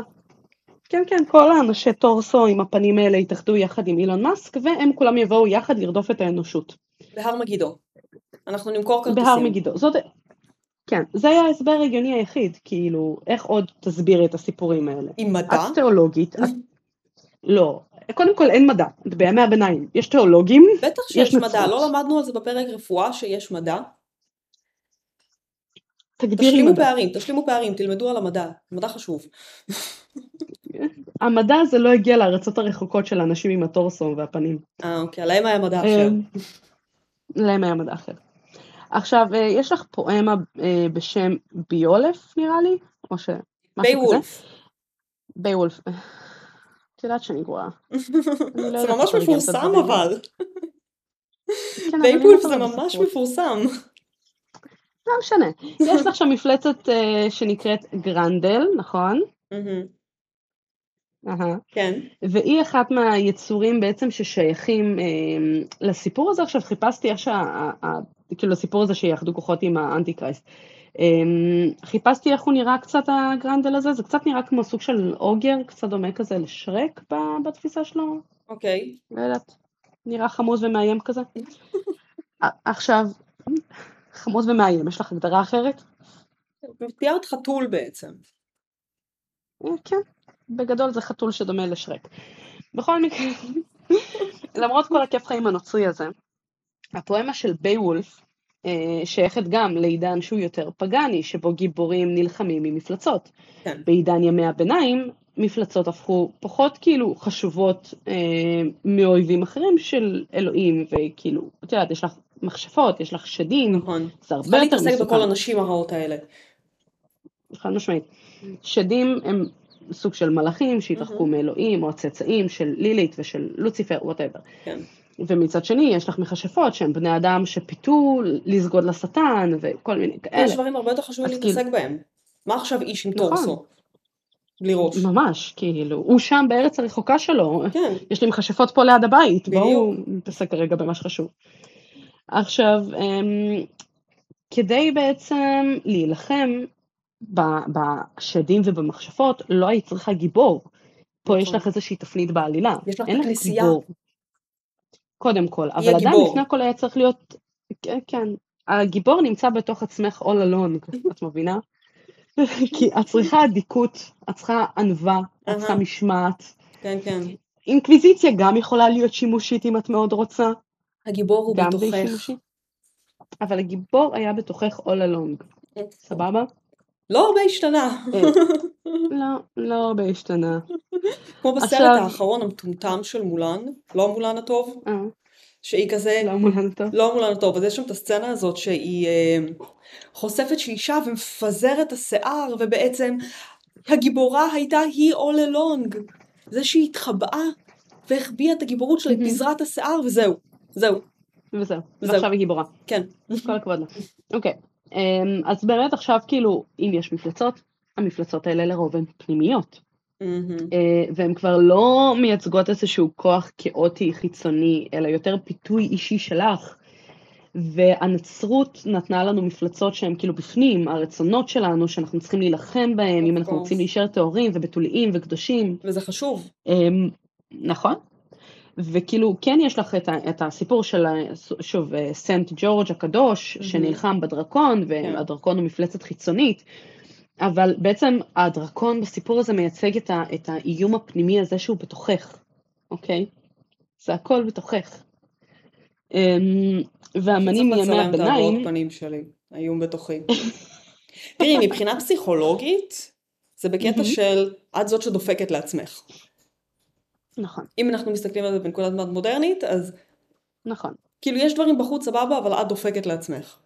כן, כן, כל האנשי טורסו עם הפנים האלה יתאחדו יחד עם אילון מאסק, והם כולם יבואו יחד לרדוף את האנושות. בהר מגידו. אנחנו נמכור כרטיסים. בהר מגידו. זאת... כן, זה היה ההסבר ההגיוני היחיד, כאילו, איך עוד תסבירי את הסיפורים האלה? עם מדע? את תיאולוגית, את... לא. קודם כל אין מדע, בימי הביניים. יש תיאולוגים, בטח יש שיש מדע. לא למדנו על זה בפרק רפואה שיש מדע? תגדירי תשלימו מדע. פערים, תשלימו פערים, תלמדו על המדע. מדע חשוב. המדע הזה לא הגיע לארצות הרחוקות של האנשים עם הטורסו והפנים. אה, אוקיי, להם היה מדע אחר. להם היה מדע אחר. עכשיו, אה, יש לך פואמה אה, בשם ביולף, נראה לי? או ש... משהו כזה? בייוולף. בייוולף. את יודעת שאני גרועה. לא זה ממש מפורסם. אבל. כן, אבל אני בייוולף לא זה ממש. מפורסם. לא משנה. יש לך שם מפלצת אה, שנקראת גרנדל, נכון? כן. והיא אחת מהיצורים בעצם ששייכים אה, לסיפור הזה. עכשיו חיפשתי איך שה... כאילו לסיפור הזה שיאחדו כוחות עם האנטי קרייסט. אה, חיפשתי איך הוא נראה קצת הגרנדל הזה, זה קצת נראה כמו סוג של אוגר, קצת דומה כזה לשרק ב- בתפיסה שלו, אוקיי. לא יודעת, נראה חמוד ומאיים כזה. ע- עכשיו, חמוד ומאיים, יש לך הגדרה אחרת? תיארת חתול בעצם. אה, כן, בגדול זה חתול שדומה לשרק. בכל מקרה, למרות כל הכיף חיים הנוצרי הזה, הפואמה של בייוולף אה, שייכת גם לעידן שהוא יותר פגאני, שבו גיבורים נלחמים עם מפלצות. כן. בעידן ימי הביניים, מפלצות הפכו פחות כאילו חשובות אה, מאויבים אחרים של אלוהים, וכאילו, את יודעת, יש לך מכשפות, יש לך שדים, נכון. זה הרבה צריכה יותר להתעסק מסוכן. בכל הנשים הרעות האלה. חד משמעית. שדים הם סוג של מלאכים שהתרחקו מאלוהים, או הצאצאים של לילית ושל לוציפר, whatever. כן. ומצד שני, יש לך מכשפות שהם בני אדם שפיתו לסגוד לשטן, וכל מיני כאלה. יש דברים הרבה יותר חשובים להתעסק בהם. מה עכשיו איש עם נכון. טורסו? בלי ראש. ממש, כאילו, הוא שם בארץ הרחוקה שלו, כן. יש לי מכשפות פה ליד הבית, בדיוק. בואו נתעסק כרגע במה שחשוב. עכשיו, אמ, כדי בעצם להילחם בשדים ובמכשפות, לא היית צריכה גיבור. פה יש נכון. לך איזושהי תפנית בעלילה. יש לך. גיבור. קודם כל, אבל עדיין. לפני הכל היה צריך להיות, כן, כן, הגיבור נמצא בתוך עצמך all alone, את מבינה? כי את צריכה אדיקות, את צריכה ענווה, את צריכה. משמעת. כן, כן. אינקוויזיציה גם יכולה להיות שימושית אם את מאוד רוצה, הגיבור הוא בתוכך. אבל הגיבור היה בתוכך all along, סבבה? לא הרבה השתנה. לא, לא הרבה השתנה. כמו בסרט עכשיו- האחרון המטומטם של מולן, לא מולן הטוב, אה, שהיא כזה, לא מולן טוב. לא מולן הטוב, אז יש שם את הסצנה הזאת שהיא אה, חושפת שהיא אישה ומפזרת את השיער, ובעצם הגיבורה הייתה היא all along. זה שהיא התחבאה והחביאה את הגיבורות שלה, היא. פיזרה את השיער וזהו. זהו. וזהו. ועכשיו היא גיבורה. כן. כל הכבוד לה. אוקיי, אז באמת עכשיו כאילו, אם יש מפלצות, המפלצות האלה לרוב הן פנימיות. אה, והן כבר לא מייצגות איזשהו כוח כאוטי חיצוני, אלא יותר פיתוי אישי שלך. והנצרות נתנה לנו מפלצות שהן כאילו בפנים, הרצונות שלנו, שאנחנו צריכים להילחם בהן, אם אנחנו. רוצים להישאר טהורים ובתוליים וקדושים. וזה חשוב. אמ, נכון. וכאילו, כן יש לך את, ה, את הסיפור של, שוב, אה, סנט ג'ורג' הקדוש, מהמם. שנלחם בדרקון, כן. והדרקון הוא מפלצת חיצונית, אבל בעצם הדרקון בסיפור הזה מייצג את, ה, את האיום הפנימי הזה שהוא בתוכך, אוקיי? זה הכל בתוכך. אמ, והאמנים צריך מימי הביניים, פנים שלי, האיום בתוכי. תראי, מבחינה פסיכולוגית, זה בקטע מהמם. של את זאת שדופקת לעצמך. נכון, אם אנחנו מסתכלים על זה בנקודת מבט מודרנית, אז נכון. כאילו יש דברים בחוץ סבבה, אבל את דופקת לעצמך.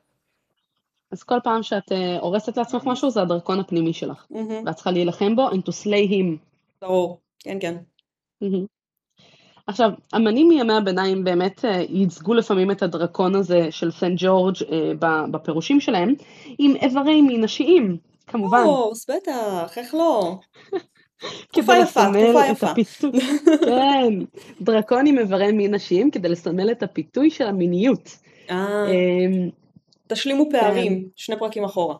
אז כל פעם שאת אה, הורסת לעצמך משהו, זה הדרקון הפנימי שלך. מהמם. ואת צריכה להילחם בו and to slay him. ברור. כן, כן. מהמם. עכשיו, אמנים מימי הביניים באמת אה, ייצגו לפעמים את הדרקון הזה של סנט ג'ורג' ב- בפירושים שלהם, עם איברי מין נשיים, כמובן. קורס, בטח, איך לא? תקופה יפה, תקופה יפה. הפיתוי, כן, דרקון עם איברי מין נשיים כדי לסמל את הפיתוי של המיניות. אה, אמ, תשלימו פערים, שני פרקים אחורה.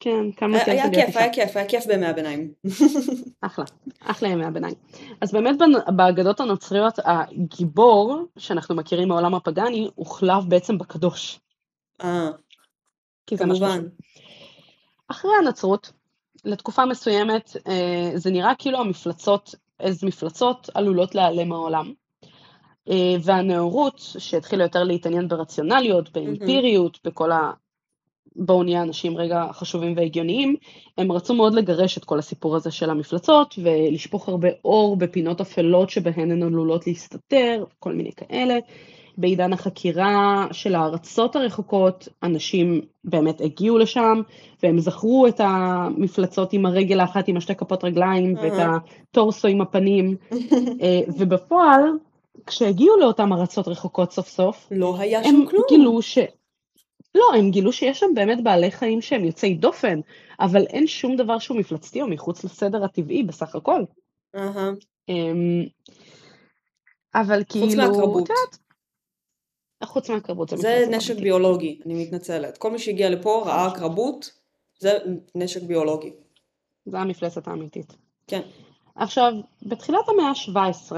כן, כמה כיף היה כיף. היה כיף, היה כיף בימי הביניים. אחלה, אחלה ימי הביניים. אז באמת באגדות הנוצריות הגיבור שאנחנו מכירים מהעולם הפגאני הוחלף בעצם בקדוש. אה, כמובן. אחרי הנצרות, לתקופה מסוימת, אה, זה נראה כאילו המפלצות, איזה מפלצות עלולות להיעלם מהעולם. אה, והנאורות, שהתחילה יותר להתעניין ברציונליות, באמפיריות, בכל ה... בואו נהיה אנשים רגע חשובים והגיוניים, הם רצו מאוד לגרש את כל הסיפור הזה של המפלצות, ולשפוך הרבה אור בפינות אפלות שבהן הן עלולות להסתתר, כל מיני כאלה. בעידן החקירה של הארצות הרחוקות, אנשים באמת הגיעו לשם, והם זכרו את המפלצות עם הרגל האחת עם השתי כפות רגליים, ואת. הטורסו עם הפנים, אה, ובפועל, כשהגיעו לאותן ארצות רחוקות סוף סוף, לא היה הם שם כלום. גילו ש... לא, הם גילו שיש שם באמת בעלי חיים שהם יוצאי דופן, אבל אין שום דבר שהוא מפלצתי או מחוץ לסדר הטבעי בסך הכל. אהה. אמ, אבל כאילו, חוץ. את יודעת, חוץ מהקרבות, זה נשק אמיתית. ביולוגי, אני מתנצלת. כל מי שהגיע לפה ראה הקרבות, זה נשק ביולוגי. זה המפלצת האמיתית. כן. עכשיו, בתחילת המאה ה-17,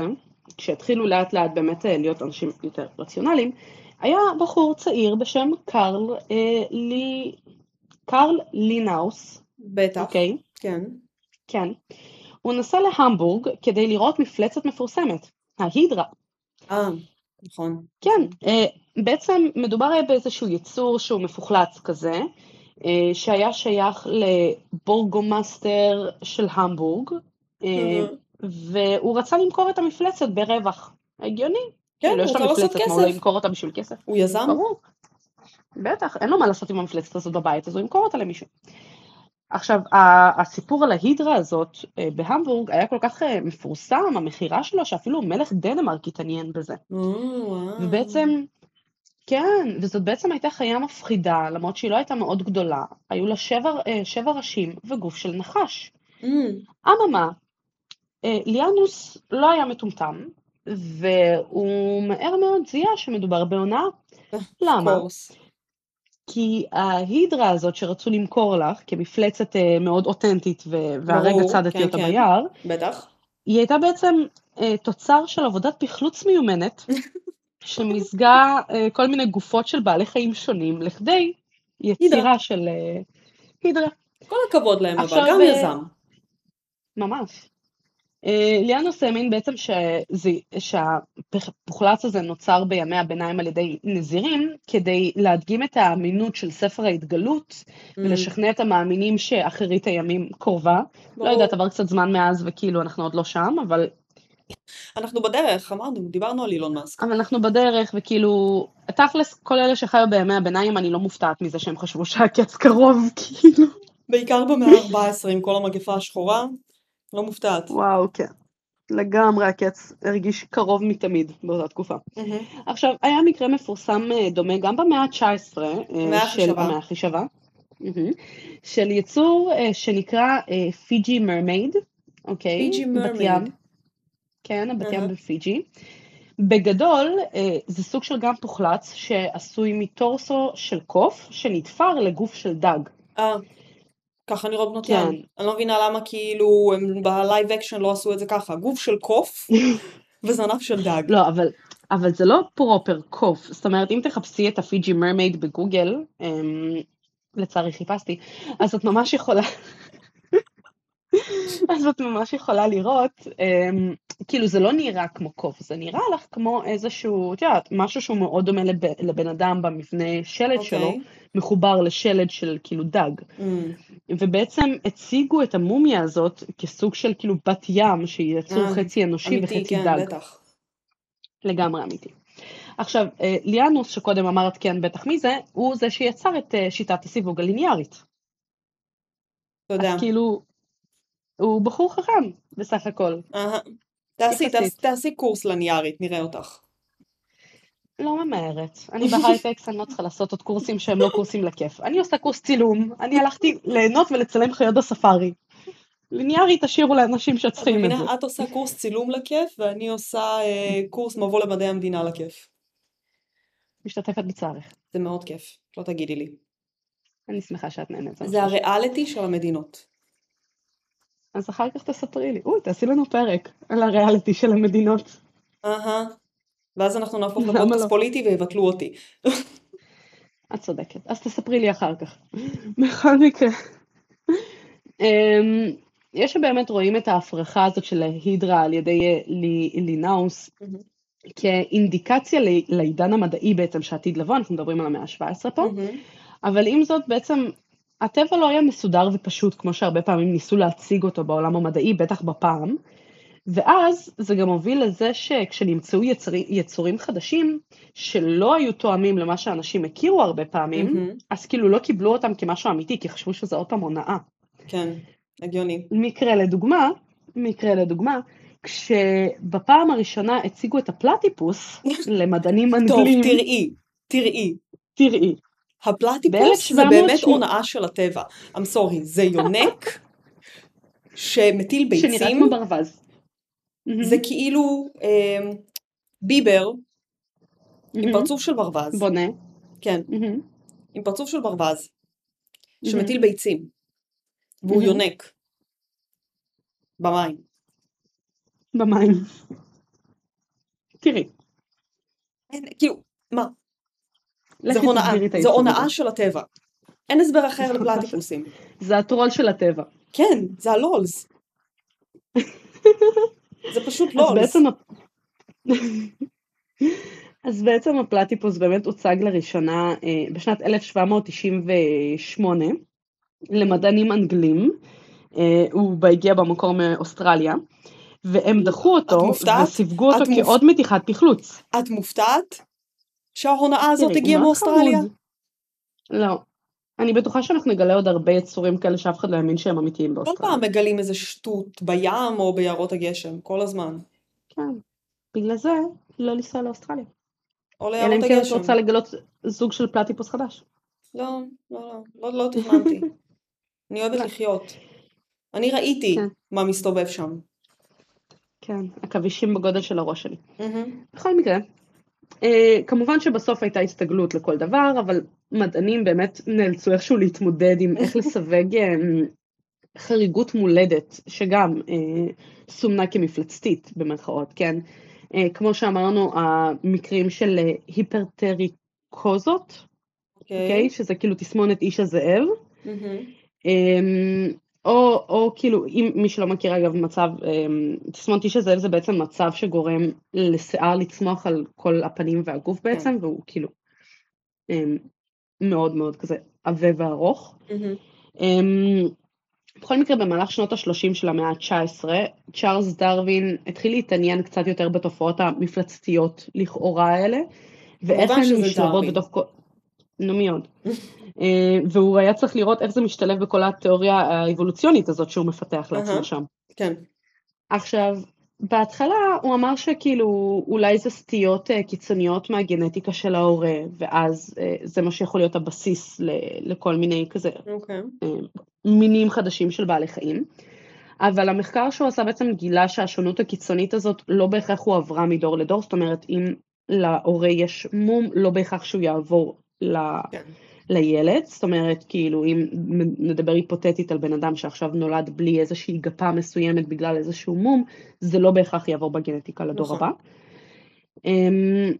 כשהתחילו לאט לאט באמת אה, להיות אנשים יותר רציונליים, היה בחור צעיר בשם קרל אה, לי... קרל לינאוס, בטח. אוקיי? כן. כן. הוא נסע להמבורג כדי לראות מפלצת מפורסמת, ההידרה. אה, נכון. כן, אה, בעצם מדובר היה באיזשהו יצור שהוא מפוחלץ כזה, אה, שהיה שייך לבורגומאסטר של המבורג, אה, אהה. והוא רצה למכור את המפלצת ברווח. הגיוני. כן, כאילו, הוא יש לו לעשות מפלצת, מה הוא לא. ימכור אותה בשביל כסף? הוא יזם? ברור. בטח, אין לו מה לעשות עם המפלצת הזאת בבית, אז הוא ימכור אותה למישהו. עכשיו, הסיפור על ההידרה הזאת אה, בהמבורג היה כל כך אה, מפורסם, המכירה שלו, שאפילו מלך דנמרק התעניין בזה. אה, וואו. ובעצם, כן, וזאת בעצם הייתה חיה מפחידה, למרות שהיא לא הייתה מאוד גדולה. היו לה שבע, אה, שבע ראשים וגוף של נחש. אמ, אממה, ליאנוס לא היה מטומטם, והוא מהר מאוד זיהה שמדובר בהונאה. למה? כי ההידרה הזאת שרצו למכור לך כמפלצת אה, מאוד אותנטית, והרגע צדתי כן, אותה כן. ביער, בטח. היא הייתה בעצם אה, תוצר של עבודת פחלוץ מיומנת, שמזגה אה, כל מיני גופות של בעלי חיים שונים לכדי יצירה הידרה. של הידרה, כל הכבוד להם, אבל גם יזם. ממש. אה, ליאנוס האמין בעצם שהפוחלץ הזה נוצר בימי הביניים על ידי נזירים, כדי להדגים את האמינות של ספר ההתגלות, אמ, ולשכנע את המאמינים שאחרית הימים קרובה. לא. יודעת, עבר קצת זמן מאז וכאילו אנחנו עוד לא שם, אבל אנחנו בדרך, אמרנו, דיברנו על אילון מאסק. אבל אנחנו בדרך, וכאילו, תכלס, כל אלה שחיו בימי הביניים, אני לא מופתעת מזה שהם חשבו שהקץ קרוב, כאילו. בעיקר במאה ה-14 עם כל המגפה השחורה, לא מופתעת. וואו, כן. לגמרי הקץ הרגיש קרוב מתמיד באותה תקופה. מהמם. עכשיו, היה מקרה מפורסם אה, דומה גם במאה ה-19, אה, המאה של. המאה החישבה, מהמם, של יצור אה, שנקרא פיג'י מרמייד, אוקיי? פיג'י מרמייד. כן, הבת ים אהה. בפיג'י. בגדול, זה סוג של גן פוחלץ שעשוי מטורסו של קוף שנתפר לגוף של דג. אה, ככה נראות בנות ים. כן. אני לא מבינה למה כאילו הם ב live action לא עשו את זה ככה. גוף של קוף וזנב של דג. לא, אבל, אבל זה לא proper קוף. זאת אומרת, אם תחפשי את ה Fiji mermaid בגוגל, אמ, לצערי חיפשתי, אז את ממש יכולה... אז את ממש יכולה לראות, אמ, כאילו זה לא נראה כמו קוף, זה נראה לך כמו איזשהו, את יודעת, משהו שהוא מאוד דומה לב, לבן אדם במבנה שלד שלו, אוקיי. מחובר לשלד של כאילו דג. אמ, ובעצם הציגו את המומיה הזאת כסוג של כאילו בת ים, שהיא יצור אה, חצי אנושי אמיתי, וחצי כן, דג. בטח. לגמרי אמיתי. עכשיו, אה, ליאנוס, שקודם אמרת כן בטח מי זה, הוא זה שיצר את אה, שיטת הסיווג הליניארית. יודע. אז כאילו, הוא בחור חכם בסך הכל. אהה. תעשי, תעשי קורס לניארית, נראה אותך. לא ממהרת. אני בהייטקס, אני לא צריכה לעשות עוד קורסים שהם לא קורסים לכיף. אני עושה קורס צילום, אני הלכתי ליהנות ולצלם חיות בספארי. ליניארי תשאירו לאנשים שצריכים את זה. את עושה קורס צילום לכיף, ואני עושה אה, קורס מבוא למדעי המדינה לכיף. משתתפת בצערך. זה מאוד כיף, לא תגידי לי. אני שמחה שאת נהנית. זה. הריאליטי של המדינות. אז אחר כך תספרי לי. אוי, תעשי לנו פרק על הריאליטי של המדינות. אהה. ואז אנחנו נהפוך לפודקאסט לא? פוליטי ויבטלו אותי. את צודקת. אז תספרי לי אחר כך. בכל מקרה. אמ, יש שבאמת רואים את ההפרחה הזאת של ההידרה על ידי אה, לי- לינאוס כאינדיקציה לעידן המדעי בעצם שעתיד לבוא, אנחנו מדברים על המאה ה-17 פה. אבל עם זאת בעצם הטבע לא היה מסודר ופשוט כמו שהרבה פעמים ניסו להציג אותו בעולם המדעי, בטח בפעם, ואז זה גם הוביל לזה שכשנמצאו יצרי, יצורים חדשים שלא היו תואמים למה שאנשים הכירו הרבה פעמים, מהמם. אז כאילו לא קיבלו אותם כמשהו אמיתי, כי חשבו שזה עוד פעם הונאה. כן, הגיוני. מקרה לדוגמה, מקרה לדוגמה, כשבפעם הראשונה הציגו את הפלטיפוס למדענים טוב, אנגלים, תראי, תראי. תראי, הפלטיפוס זה ב-1780. באמת הונאה של הטבע. I'm sorry, זה יונק שמטיל שנראה ביצים, כמו ברווז. זה כאילו אה, ביבר עם מהמם. פרצוף של ברווז, בונה. כן, מהמם. עם פרצוף של ברווז, מהמם. שמטיל ביצים, והוא מהמם. יונק במים. במים. תראי, אין, כאילו, מה? זה הונאה, זה הונאה. של הטבע. אין הסבר אחר לפלטיפוסים. זה הטרול של הטבע. כן, זה הלולס. זה פשוט אז לולס. בעצם, אז בעצם הפלטיפוס באמת הוצג לראשונה אה, בשנת 1798 למדענים אנגלים, אה, הוא הגיע במקור מאוסטרליה, והם דחו אותו? וסיווגו אותו מופ- כעוד מתיחת פחלוץ. את מופתעת שההונאה הזאת הגיעה מאוסטרליה? לא. אני בטוחה שאנחנו נגלה עוד הרבה יצורים כאלה שאף אחד לא האמין שהם אמיתיים כל באוסטרליה. פעם מגלים איזה שטות בים או ביערות הגשם, כל הזמן. כן. בגלל זה לא לנסוע לאוסטרליה. או אלא ליערות אם כן את הגשם. רוצה לגלות זוג של פלטיפוס חדש. לא, לא, לא, לא, לא תכננתי. אני אוהבת לא. לחיות. אני ראיתי כן. מה מסתובב שם. כן, עכבישים בגודל של הראש שלי. בכל מקרה, אה, כמובן שבסוף הייתה הסתגלות לכל דבר, אבל מדענים באמת נאלצו איכשהו להתמודד עם איך לסווג אה, חריגות מולדת, שגם אה, סומנה כמפלצתית במרכאות, כן? אה, כמו שאמרנו, המקרים של אה, היפרטריקוזות, אוקיי. אוקיי? שזה כאילו תסמונת איש הזאב. מהמם. אמ, או, או כאילו, אם מי שלא מכיר אגב מצב, אמ, תסמונת איש הזאב זה בעצם מצב שגורם לשיער לצמוח על כל הפנים והגוף בעצם, והוא כאילו אמ, מאוד מאוד כזה עבה וארוך. אמ, בכל מקרה, במהלך שנות ה-30 של המאה ה-19, צ'ארלס דרווין התחיל להתעניין קצת יותר בתופעות המפלצתיות לכאורה האלה, ואיך הן משתלבות. בתוך כל... נו מאוד. אה, והוא היה צריך לראות איך זה משתלב בכל התיאוריה האבולוציונית הזאת שהוא מפתח לעצמו. שם. כן. עכשיו, בהתחלה הוא אמר שכאילו אולי זה סטיות אה, קיצוניות מהגנטיקה של ההורה, ואז אה, זה מה שיכול להיות הבסיס לכל מיני כזה אוקיי. אה, מינים חדשים של בעלי חיים. אבל המחקר שהוא עשה בעצם גילה שהשונות הקיצונית הזאת לא בהכרח הועברה מדור לדור, זאת אומרת אם להורה יש מום, לא בהכרח שהוא יעבור ל... כן. לילד, זאת אומרת, כאילו, אם נדבר היפותטית על בן אדם שעכשיו נולד בלי איזושהי גפה מסוימת בגלל איזשהו מום, זה לא בהכרח יעבור בגנטיקה לדור נכון. הבא. אמ,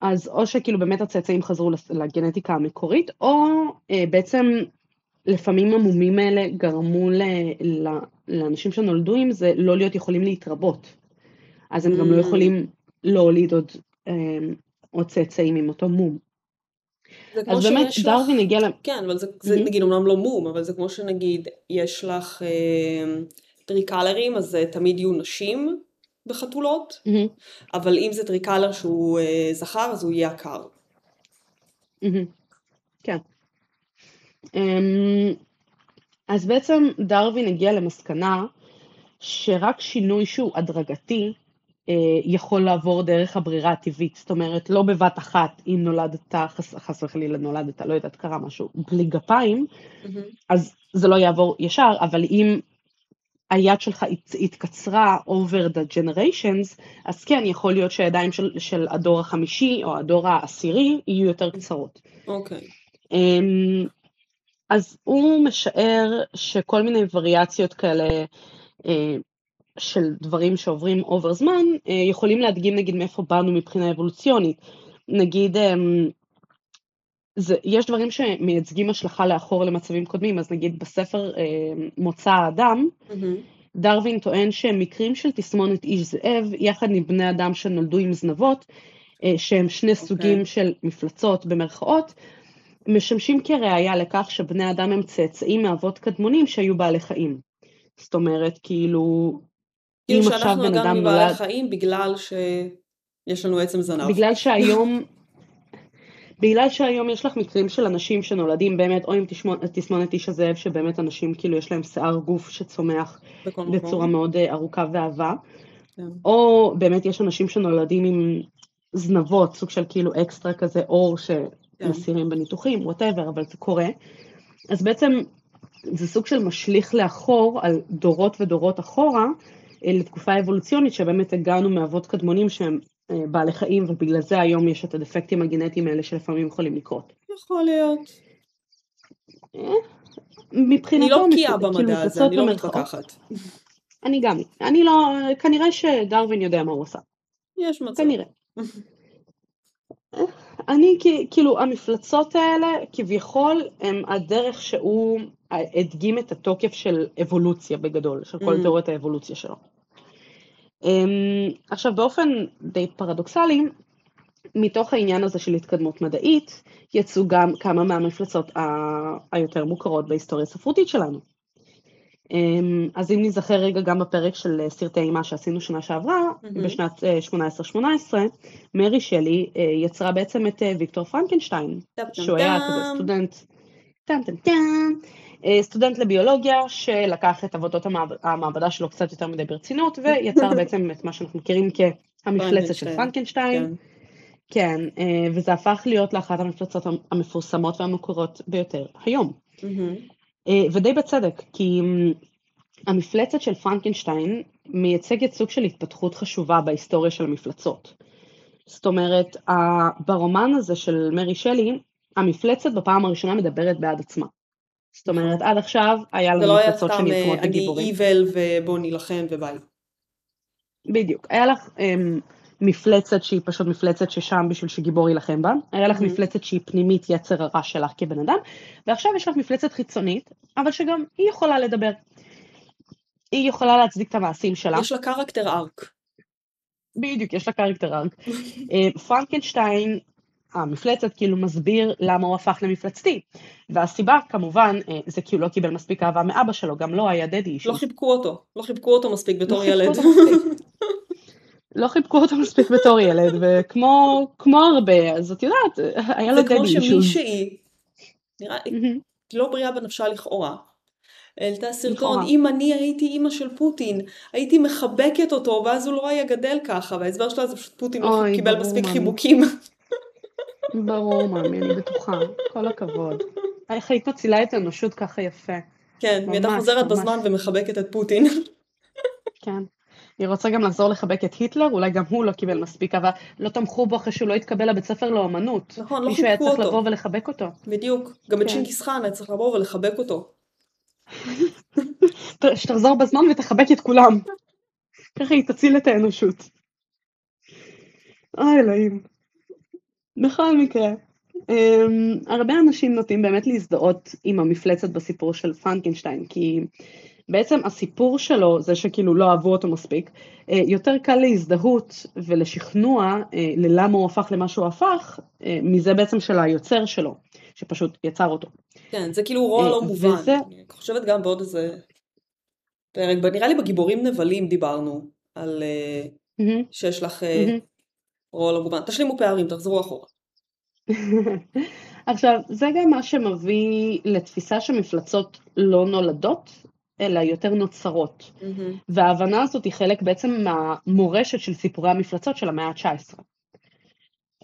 אז או שכאילו באמת הצאצאים חזרו לגנטיקה המקורית, או אה, בעצם לפעמים המומים האלה גרמו ל, ל, לאנשים שנולדו עם זה לא להיות יכולים להתרבות. אז הם גם לא Mm. יכולים להוליד עוד, אה, עוד צאצאים עם אותו מום. אז באמת. דרווין הגיע ל... כן, אבל זה, זה מהמם. נגיד אומנם לא מום, אבל זה כמו שנגיד יש לך אה, טריקולורים, אז זה תמיד יהיו נשים בחתולות, מהמם, אבל אם זה tricolor שהוא אה, זכר, אז הוא יהיה עקר. מהמם, כן. אמ, אז בעצם דרווין הגיע למסקנה שרק שינוי שהוא הדרגתי יכול לעבור דרך הברירה הטבעית, זאת אומרת, לא בבת אחת, אם נולדת, חס, חס וחלילה נולדת, לא יודעת, קרה משהו, בלי גפיים, mm-hmm. אז זה לא יעבור ישר, אבל אם היד שלך התקצרה over the generations, אז כן, יכול להיות שהידיים של, של הדור החמישי או הדור העשירי יהיו יותר קצרות. אוקיי. Okay. אמ, אז הוא משער שכל מיני וריאציות כאלה אה, של דברים שעוברים over זמן, אה, יכולים להדגים נגיד מאיפה באנו מבחינה אבולוציונית. נגיד, אמ, זה, יש דברים שמייצגים השלכה לאחור למצבים קודמים, אז נגיד בספר אה, מוצא האדם, mm-hmm. דרווין טוען שמקרים של תסמונת איש זאב, יחד עם בני אדם שנולדו עם זנבות, אה, שהם שני okay. אוקיי. סוגים של מפלצות במרכאות, משמשים כראיה לכך שבני אדם הם צאצאים מאבות קדמונים שהיו בעלי חיים. זאת אומרת, כאילו, כאילו שאנחנו הגענו מבעלי חיים בגלל שיש לנו עצם זנב. בגלל שהיום, בגלל שהיום יש לך מקרים של אנשים שנולדים באמת או עם תסמונת איש הזאב, שבאמת אנשים כאילו יש להם שיער גוף שצומח בצורה מאוד אה, ארוכה ועבה, כן. או באמת יש אנשים שנולדים עם זנבות, סוג של כאילו אקסטרה כזה עור שמסירים כן. בניתוחים, whatever, אבל זה קורה. אז בעצם זה סוג של משליך לאחור על דורות ודורות אחורה, לתקופה אבולוציונית שבאמת הגענו מאבות קדמונים שהם אה, בעלי חיים ובגלל זה היום יש את הדפקטים הגנטיים האלה שלפעמים יכולים לקרות. יכול להיות. אה, מבחינתו, אני לא בקיאה כאילו, במדע הזה, אני לא מתווכחת. אני גם, אני לא, כנראה שדרווין יודע מה הוא עושה. יש מצב. כנראה. אני כאילו המפלצות האלה כביכול הם הדרך שהוא הדגים את התוקף של אבולוציה בגדול, של כל mm. תיאוריית האבולוציה שלו. אמ, עכשיו באופן די פרדוקסלי, מתוך העניין הזה של התקדמות מדעית, יצאו גם כמה מהמפלצות היותר מוכרות בהיסטוריה הספרותית שלנו. אמ, אז אם נזכר רגע גם בפרק של סרטי אימה שעשינו שנה שעברה, mm-hmm. בשנת 18-18, אה, מרי שלי אה, יצרה בעצם את אה, ויקטור פרנקנשטיין, שהוא היה כזה סטודנט, טם טם טם, סטודנט לביולוגיה שלקח את עבודות המעבדה שלו קצת יותר מדי ברצינות ויצר בעצם את מה שאנחנו מכירים כהמפלצת של פרנקנשטיין. כן, כן וזה הפך להיות לאחת המפלצות המפורסמות והמוכרות ביותר היום. אה, ודי בצדק, כי המפלצת של פרנקנשטיין מייצגת סוג של התפתחות חשובה בהיסטוריה של המפלצות. זאת אומרת, ברומן הזה של מרי שלי, המפלצת בפעם הראשונה מדברת בעד עצמה. זאת אומרת, עד עכשיו היה לנו מפלצות שנלחמות בגיבורים. זה לא היה סתם אני איבל ובוא נילחם וביי. בדיוק. היה לך אמ, מפלצת שהיא פשוט מפלצת ששם בשביל שגיבור יילחם בה, היה לך mm-hmm. מפלצת שהיא פנימית יצר הרע שלך כבן אדם, ועכשיו יש לך מפלצת חיצונית, אבל שגם היא יכולה לדבר. היא יכולה להצדיק את המעשים שלה. יש לה קרקטר ארק. בדיוק, יש לה קרקטר ארק. אה, פרנקנשטיין, המפלצת כאילו מסביר למה הוא הפך למפלצתי. והסיבה כמובן אה, זה כי הוא לא קיבל מספיק אהבה מאבא שלו, גם לא היה דדי אישו. לא חיבקו אותו, לא חיבקו אותו מספיק בתור לא ילד. לא חיבקו אותו מספיק בתור ילד, וכמו הרבה, אז את יודעת, היה לו דדי אישוז. זה כמו שמישהי, נראה לא בריאה בנפשה לכאורה, העלתה סרטון, אם אני הייתי אימא של פוטין, הייתי מחבקת אותו, ואז הוא לא היה גדל ככה, וההסבר שלה זה פשוט פוטין לא קיבל מספיק חיבוקים. ברור, מאמי, אני בטוחה, כל הכבוד. איך היית מצילה את האנושות ככה יפה. כן, היא הייתה חוזרת בזמן ומחבקת את פוטין. כן. היא רוצה גם לחזור לחבק את היטלר, אולי גם הוא לא קיבל מספיק, אבל לא תמכו בו אחרי שהוא לא התקבל לבית ספר לאומנות. נכון, לא חיבקו אותו. מישהו היה צריך לבוא ולחבק אותו. בדיוק, גם את כן. שינקיס חאן היה צריך לבוא ולחבק אותו. שתחזור בזמן ותחבק את כולם. ככה היא תציל את האנושות. אוי אלוהים. בכל מקרה, um, הרבה אנשים נוטים באמת להזדהות עם המפלצת בסיפור של פרנקנשטיין, כי בעצם הסיפור שלו, זה שכאילו לא אהבו אותו מספיק, אה, יותר קל להזדהות ולשכנוע אה, ללמה הוא הפך למה שהוא הפך, אה, מזה בעצם של היוצר שלו, שפשוט יצר אותו. כן, זה כאילו רוע לא מובן. וזה... אני חושבת גם בעוד איזה פרק, נראה לי בגיבורים נבלים דיברנו, על mm-hmm. שיש לך mm-hmm. רוע לא מובן. תשלימו פערים, תחזרו אחורה. עכשיו, זה גם מה שמביא לתפיסה שמפלצות לא נולדות, אלא יותר נוצרות. מהמם. וההבנה הזאת היא חלק בעצם מהמורשת של סיפורי המפלצות של המאה ה-19.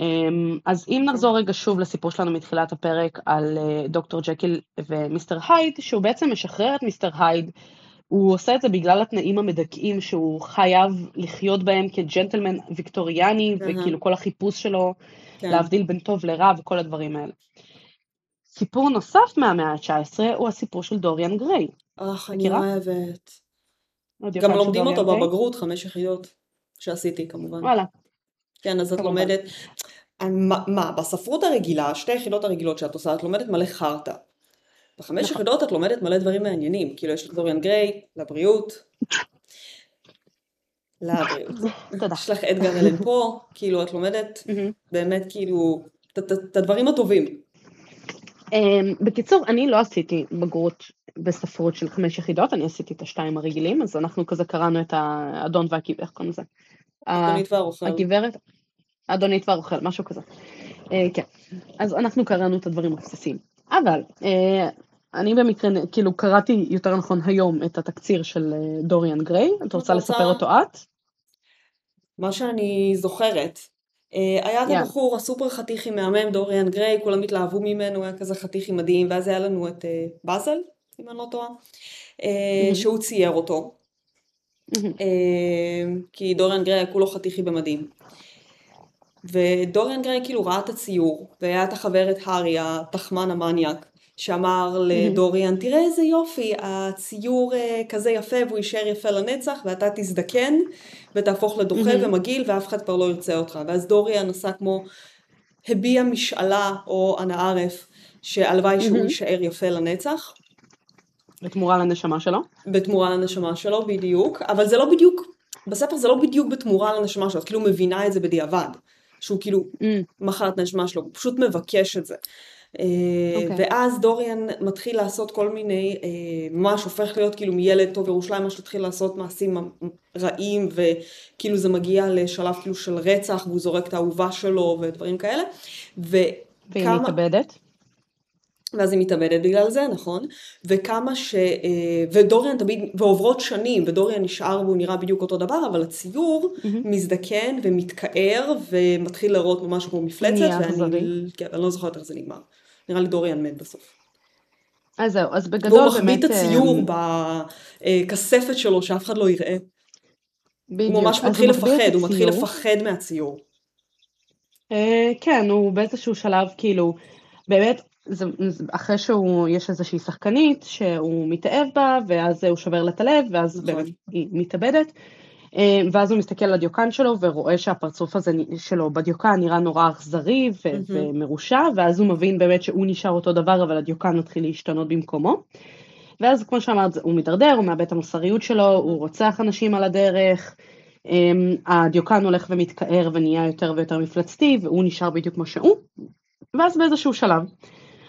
אמ, אז אם נחזור רגע שוב לסיפור שלנו מתחילת הפרק על אה, דוקטור ג'קיל ומיסטר הייד, שהוא בעצם משחרר את מיסטר הייד, הוא עושה את זה בגלל התנאים המדכאים שהוא חייב לחיות בהם כג'נטלמן ויקטוריאני, אהה. וכאילו כל החיפוש שלו, כן. להבדיל בין טוב לרע וכל הדברים האלה. סיפור נוסף מהמאה ה-19 הוא הסיפור של דוריאן גריי. אך, אני? אוהבת. גם לומדים אותו? בבגרות, חמש יחידות, שעשיתי כמובן. וואלה, כן, אז את כמובן. לומדת, מה, מה, בספרות הרגילה, שתי היחידות הרגילות שאת עושה, את לומדת מלא חרטא. בחמש נכון. יחידות את לומדת מלא דברים מעניינים, כאילו יש לך דוריאן גריי, לבריאות, לבריאות. תודה. יש לך אדגר אלן פה, כאילו את לומדת. באמת כאילו את- הדברים הטובים. אמ, בקיצור, אני לא עשיתי בגרות בספרות של חמש יחידות, אני עשיתי את השתיים הרגילים, אז אנחנו כזה קראנו את האדון והגברת, איך קוראים לזה? אדונית והרוכל. הגברת, האדונית והרוכל, משהו כזה. אה, כן, אז אנחנו קראנו את הדברים הבסיסיים. אבל, אה, אני במקרה, כאילו קראתי יותר נכון היום את התקציר של אה, דוריאן גריי, את רוצה רוצה? לספר אותו את? מה שאני זוכרת, אה, היה את יאללה. הבחור הסופר חתיכי מהמם, דוריאן גריי, כולם התלהבו ממנו, היה כזה חתיכי מדהים, ואז היה לנו את אה, באזל, אם אני לא טועה, מהמם. שהוא צייר אותו, מהמם. אה, כי דוריאן גריי היה כולו חתיכי במדים. ודוריאן גריי כאילו ראה את הציור, והיה את החבר את הארי, התחמן המניאק, שאמר לדוריאן, תראה איזה יופי, הציור אה, כזה יפה והוא יישאר יפה לנצח, ואתה תזדקן ותהפוך לדוחה. ומגעיל ואף אחד כבר לא ירצה אותך. ואז דוריאן עשה כמו, הביע משאלה או אנא ערף, שהלוואי שהוא. יישאר יפה לנצח, בתמורה לנשמה שלו. בתמורה לנשמה שלו בדיוק, אבל זה לא בדיוק, בספר זה לא בדיוק בתמורה לנשמה שלו, את כאילו מבינה את זה בדיעבד, שהוא כאילו אמ, מחלת נשמה שלו, הוא פשוט מבקש את זה. אה, אוקיי. ואז דוריאן מתחיל לעשות כל מיני, אה, ממש הופך להיות כאילו מילד טוב ירושלים, ממש מתחיל לעשות מעשים רעים, וכאילו זה מגיע לשלב כאילו של רצח, והוא זורק את האהובה שלו ודברים כאלה. והיא וכמה, מתאבדת. ואז היא מתאבדת בגלל זה, נכון? וכמה ש... אה, ודוריאן תמיד, ועוברות שנים, ודוריאן נשאר והוא נראה בדיוק אותו דבר, אבל הציור מהמם. מזדקן ומתכער ומתחיל להראות ממש כמו מפלצת, ואני. כן, אני לא זוכרת איך זה נגמר. נראה לי דוריאן מת בסוף. אז זהו, אז והוא בגדול מחביא באמת... את הציור אמ, בכספת שלו שאף אחד לא יראה. הוא בדיוק. ממש הוא מתחיל מחביא את לפחד, הוא מתחיל. לפחד מהציור. אה, כן, הוא באיזשהו שלב, כאילו, באמת, זה, זה, אחרי שהוא, יש איזושהי שחקנית שהוא מתאהב בה, ואז הוא שובר לה את הלב, ואז נכון. באמת היא מתאבדת, אה, ואז הוא מסתכל על הדיוקן שלו, ורואה שהפרצוף הזה שלו בדיוקן נראה נורא אכזרי ו- מהמם. ומרושע, ואז הוא מבין באמת שהוא נשאר אותו דבר, אבל הדיוקן מתחיל להשתנות במקומו. ואז כמו שאמרת, הוא מידרדר, הוא מאבד את המוסריות שלו, הוא רוצח אנשים על הדרך, אמ, הדיוקן הולך ומתכער ונהיה יותר ויותר מפלצתי, והוא נשאר בדיוק כמו שהוא, ואז באיזשהו שלב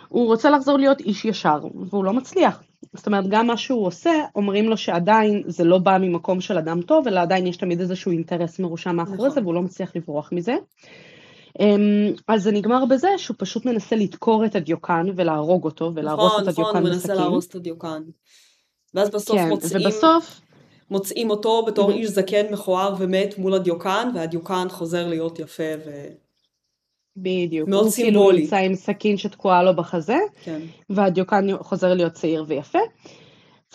הוא רוצה לחזור להיות איש ישר, והוא לא מצליח. זאת אומרת, גם מה שהוא עושה, אומרים לו שעדיין זה לא בא ממקום של אדם טוב, אלא עדיין יש תמיד איזשהו אינטרס מרושע מאחורי נכון. זה, והוא לא מצליח לברוח מזה. אמ, אז זה נגמר בזה שהוא פשוט מנסה לדקור את הדיוקן ולהרוג אותו, ולהרוס נכון, את נכון, הדיוקן הוא מנסה בסכין. להרוס את הדיוקן. ואז בסוף כן, מוצאים, ובסוף, מוצאים אותו בתור מהמם. איש זקן מכוער ומת מול הדיוקן, והדיוקן חוזר להיות יפה ו... בדיוק, מאוד הוא כאילו סימבולי. נמצא עם סכין שתקועה לו בחזה, כן. והדיוקן חוזר להיות צעיר ויפה.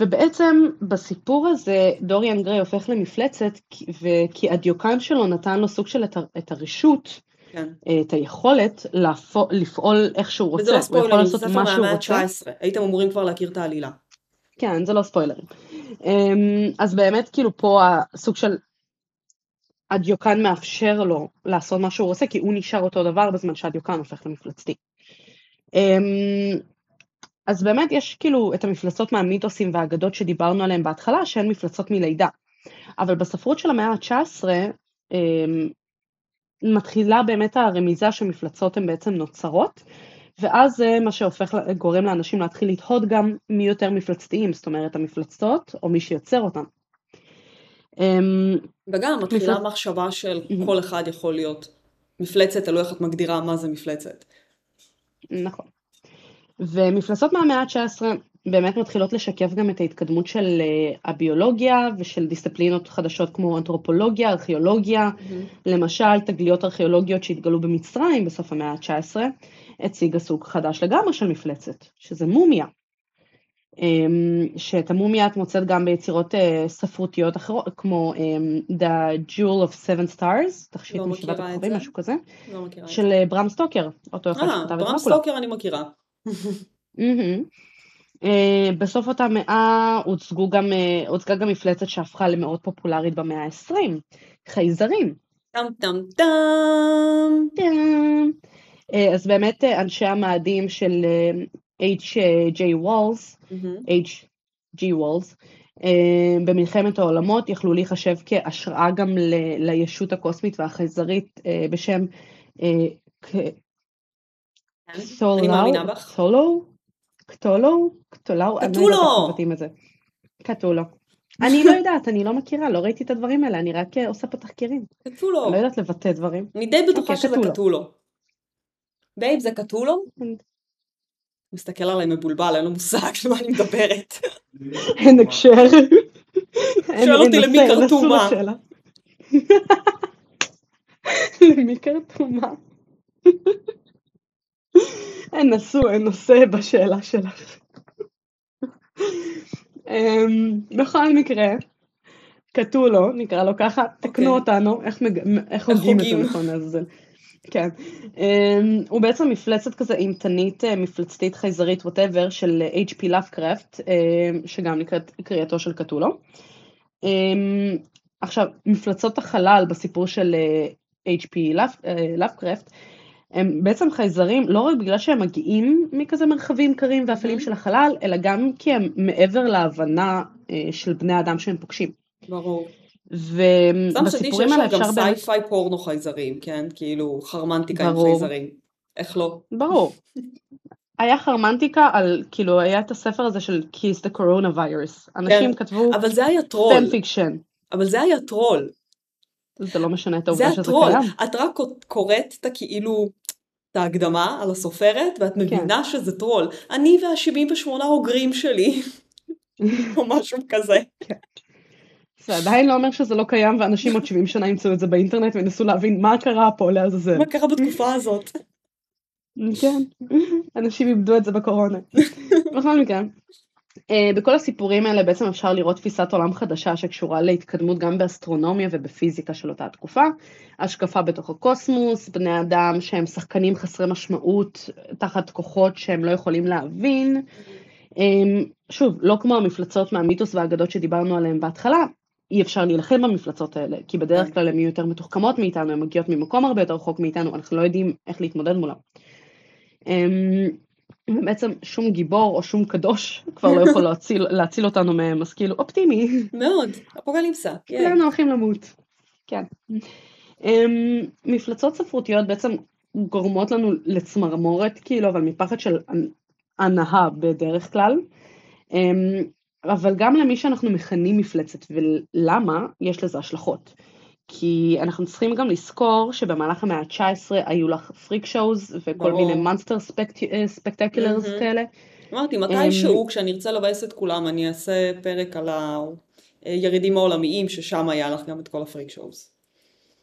ובעצם בסיפור הזה דוריאן גריי הופך למפלצת, כי- הדיוקן שלו נתן לו סוג של את, הרשות, כן. את היכולת לפעול, לפעול איך שהוא רוצה, וזה לא הוא יכול ספוילרים, זה לעשות מה שהוא רוצה. ה-19. הייתם אמורים כבר להכיר את העלילה. כן, זה לא ספוילרים. אמ, אז באמת כאילו פה הסוג של הדיוקן מאפשר לו לעשות מה שהוא רוצה, כי הוא נשאר אותו דבר בזמן שהדיוקן הופך למפלצתי. אמ, אז באמת יש כאילו את המפלצות מהמיתוסים והאגדות שדיברנו עליהן בהתחלה, שהן מפלצות מלידה. אבל בספרות של המאה ה-19 אמ, מתחילה באמת הרמיזה שמפלצות הן בעצם נוצרות, ואז זה מה שהופך, גורם לאנשים להתחיל לתהות גם מי יותר מפלצתיים, זאת אומרת המפלצות או מי שיוצר אותם. וגם מתחילה מפלצ- מחשבה של מהמם. כל אחד יכול להיות מפלצת, תלוי איך את מגדירה מה זה מפלצת. נכון. ומפלצות מהמאה ה-19 באמת מתחילות לשקף גם את ההתקדמות של אה, הביולוגיה ושל דיסציפלינות חדשות כמו אנתרופולוגיה, ארכיאולוגיה, למשל תגליות ארכיאולוגיות שהתגלו במצרים בסוף המאה ה-19, הציגה סוג חדש לגמרי של מפלצת, שזה מומיה. אמ, שאת המומיה את מוצאת גם ביצירות אה, ספרותיות אחרות, כמו אמ, The Jewel of Seven Stars, תכשיט לא משבעת הכוכבים. משהו כזה, לא. של אה, ברם סטוקר, אותו אחד אה, שכתב את ברם דרקולה. סטוקר אני מכירה. בסוף אותה מאה הוצגו גם, הוצגה גם מפלצת שהפכה למאוד פופולרית במאה ה-20, חייזרים. טם טם טם. אה, אז באמת אנשי המאדים של H.J. וולס. H.G. וולס, במלחמת העולמות יכלו להיחשב כהשראה גם ל- לישות הקוסמית והחייזרית אה, בשם מאמינה בך. קטולו? קטולו? קטולו? לא קטולו! אני לא יודעת, אני לא מכירה, לא ראיתי את הדברים האלה, אני רק אה, עושה פה תחקירים. קטולו. אני לא יודעת לבטא דברים. אני די בטוחה אוקיי, שזה. קטולו. בייב זה קטולו? מסתכל עליי מבולבל, אין לו מושג על מה אני מדברת. אין הקשר. שואל אותי למי נושא, קרתו נסו מה. לשאלה. למי קרתו מה? אין נשוא, אין נושא בשאלה שלך. אמ, בכל מקרה, קטולו, נקרא לו ככה, תקנו אוקיי. אותנו, איך הוגים את זה הוגים. כן. אמ, הוא בעצם מפלצת כזה אימתנית, אה, מפלצתית, חייזרית, ווטאבר, של H.P. לאפקרפט, אמ, שגם נקראת קריאתו של קטולו. אמ, עכשיו, מפלצות החלל בסיפור של אה, H.P. אה, לאבקראפט, הם בעצם חייזרים לא רק בגלל שהם מגיעים מכזה מרחבים קרים ואפלים Mhm. של החלל, אלא גם כי הם מעבר להבנה אה, של בני אדם שהם פוגשים. ברור. ובסיפורים האלה גם אפשר באמת... sci-fi פורנו חייזרים, כן? כאילו חרמנטיקה עם ברור. חייזרים. איך לא? ברור. היה חרמנטיקה על, כאילו, היה את הספר הזה של Kiss the Coronavirus. אנשים כתבו כן. אבל זה היה טרול. fan fiction. אבל זה היה טרול. זה לא משנה את העובדה שזה הטרול. קיים. את רק קוראת את הכאילו, את ההקדמה על הסופרת, ואת כן. מבינה שזה טרול. אני וה-78 אוגרים שלי, או משהו כזה. זה עדיין לא אומר שזה לא קיים, ואנשים עוד 70 שנה ימצאו את זה באינטרנט וינסו להבין מה קרה פה לעזאזל. מה קרה בתקופה הזאת? כן, אנשים איבדו את זה בקורונה. בכל מקרה, אה, בכל הסיפורים האלה בעצם אפשר לראות תפיסת עולם חדשה שקשורה להתקדמות גם באסטרונומיה ובפיזיקה של אותה התקופה, השקפה בתוך הקוסמוס, בני אדם שהם שחקנים חסרי משמעות תחת כוחות שהם לא יכולים להבין. אה, שוב, לא כמו המפלצות מהמיתוס והאגדות שדיברנו עליהן בהתחלה, אי אפשר להילחם במפלצות האלה, כי בדרך כלל הן יהיו יותר מתוחכמות מאיתנו, הן מגיעות ממקום הרבה יותר רחוק מאיתנו, אנחנו לא יודעים איך להתמודד מולן. אמ, ובעצם שום גיבור או שום קדוש כבר לא יכול להציל, להציל אותנו מהם, אז כאילו אופטימי, מאוד, אפוקליפסה. ייי. כולנו הולכים למות. כן. אמ, מפלצות ספרותיות בעצם גורמות לנו לצמרמורת, כאילו, אבל מפחד של הנאה בדרך כלל. אבל גם למי שאנחנו מכנים מפלצת, ולמה, יש לזה השלכות. כי אנחנו צריכים גם לזכור שבמהלך המאה ה-19 היו לך פריק שואוז וכל ברור. מיני מונסטר ספקטקולרס מהמם. כאלה. אמרתי, אמ, מתישהו, כשאני ארצה לבאס את כולם, אני אעשה פרק על הירידים העולמיים, ששם היה לך גם את כל הפריק שואוס.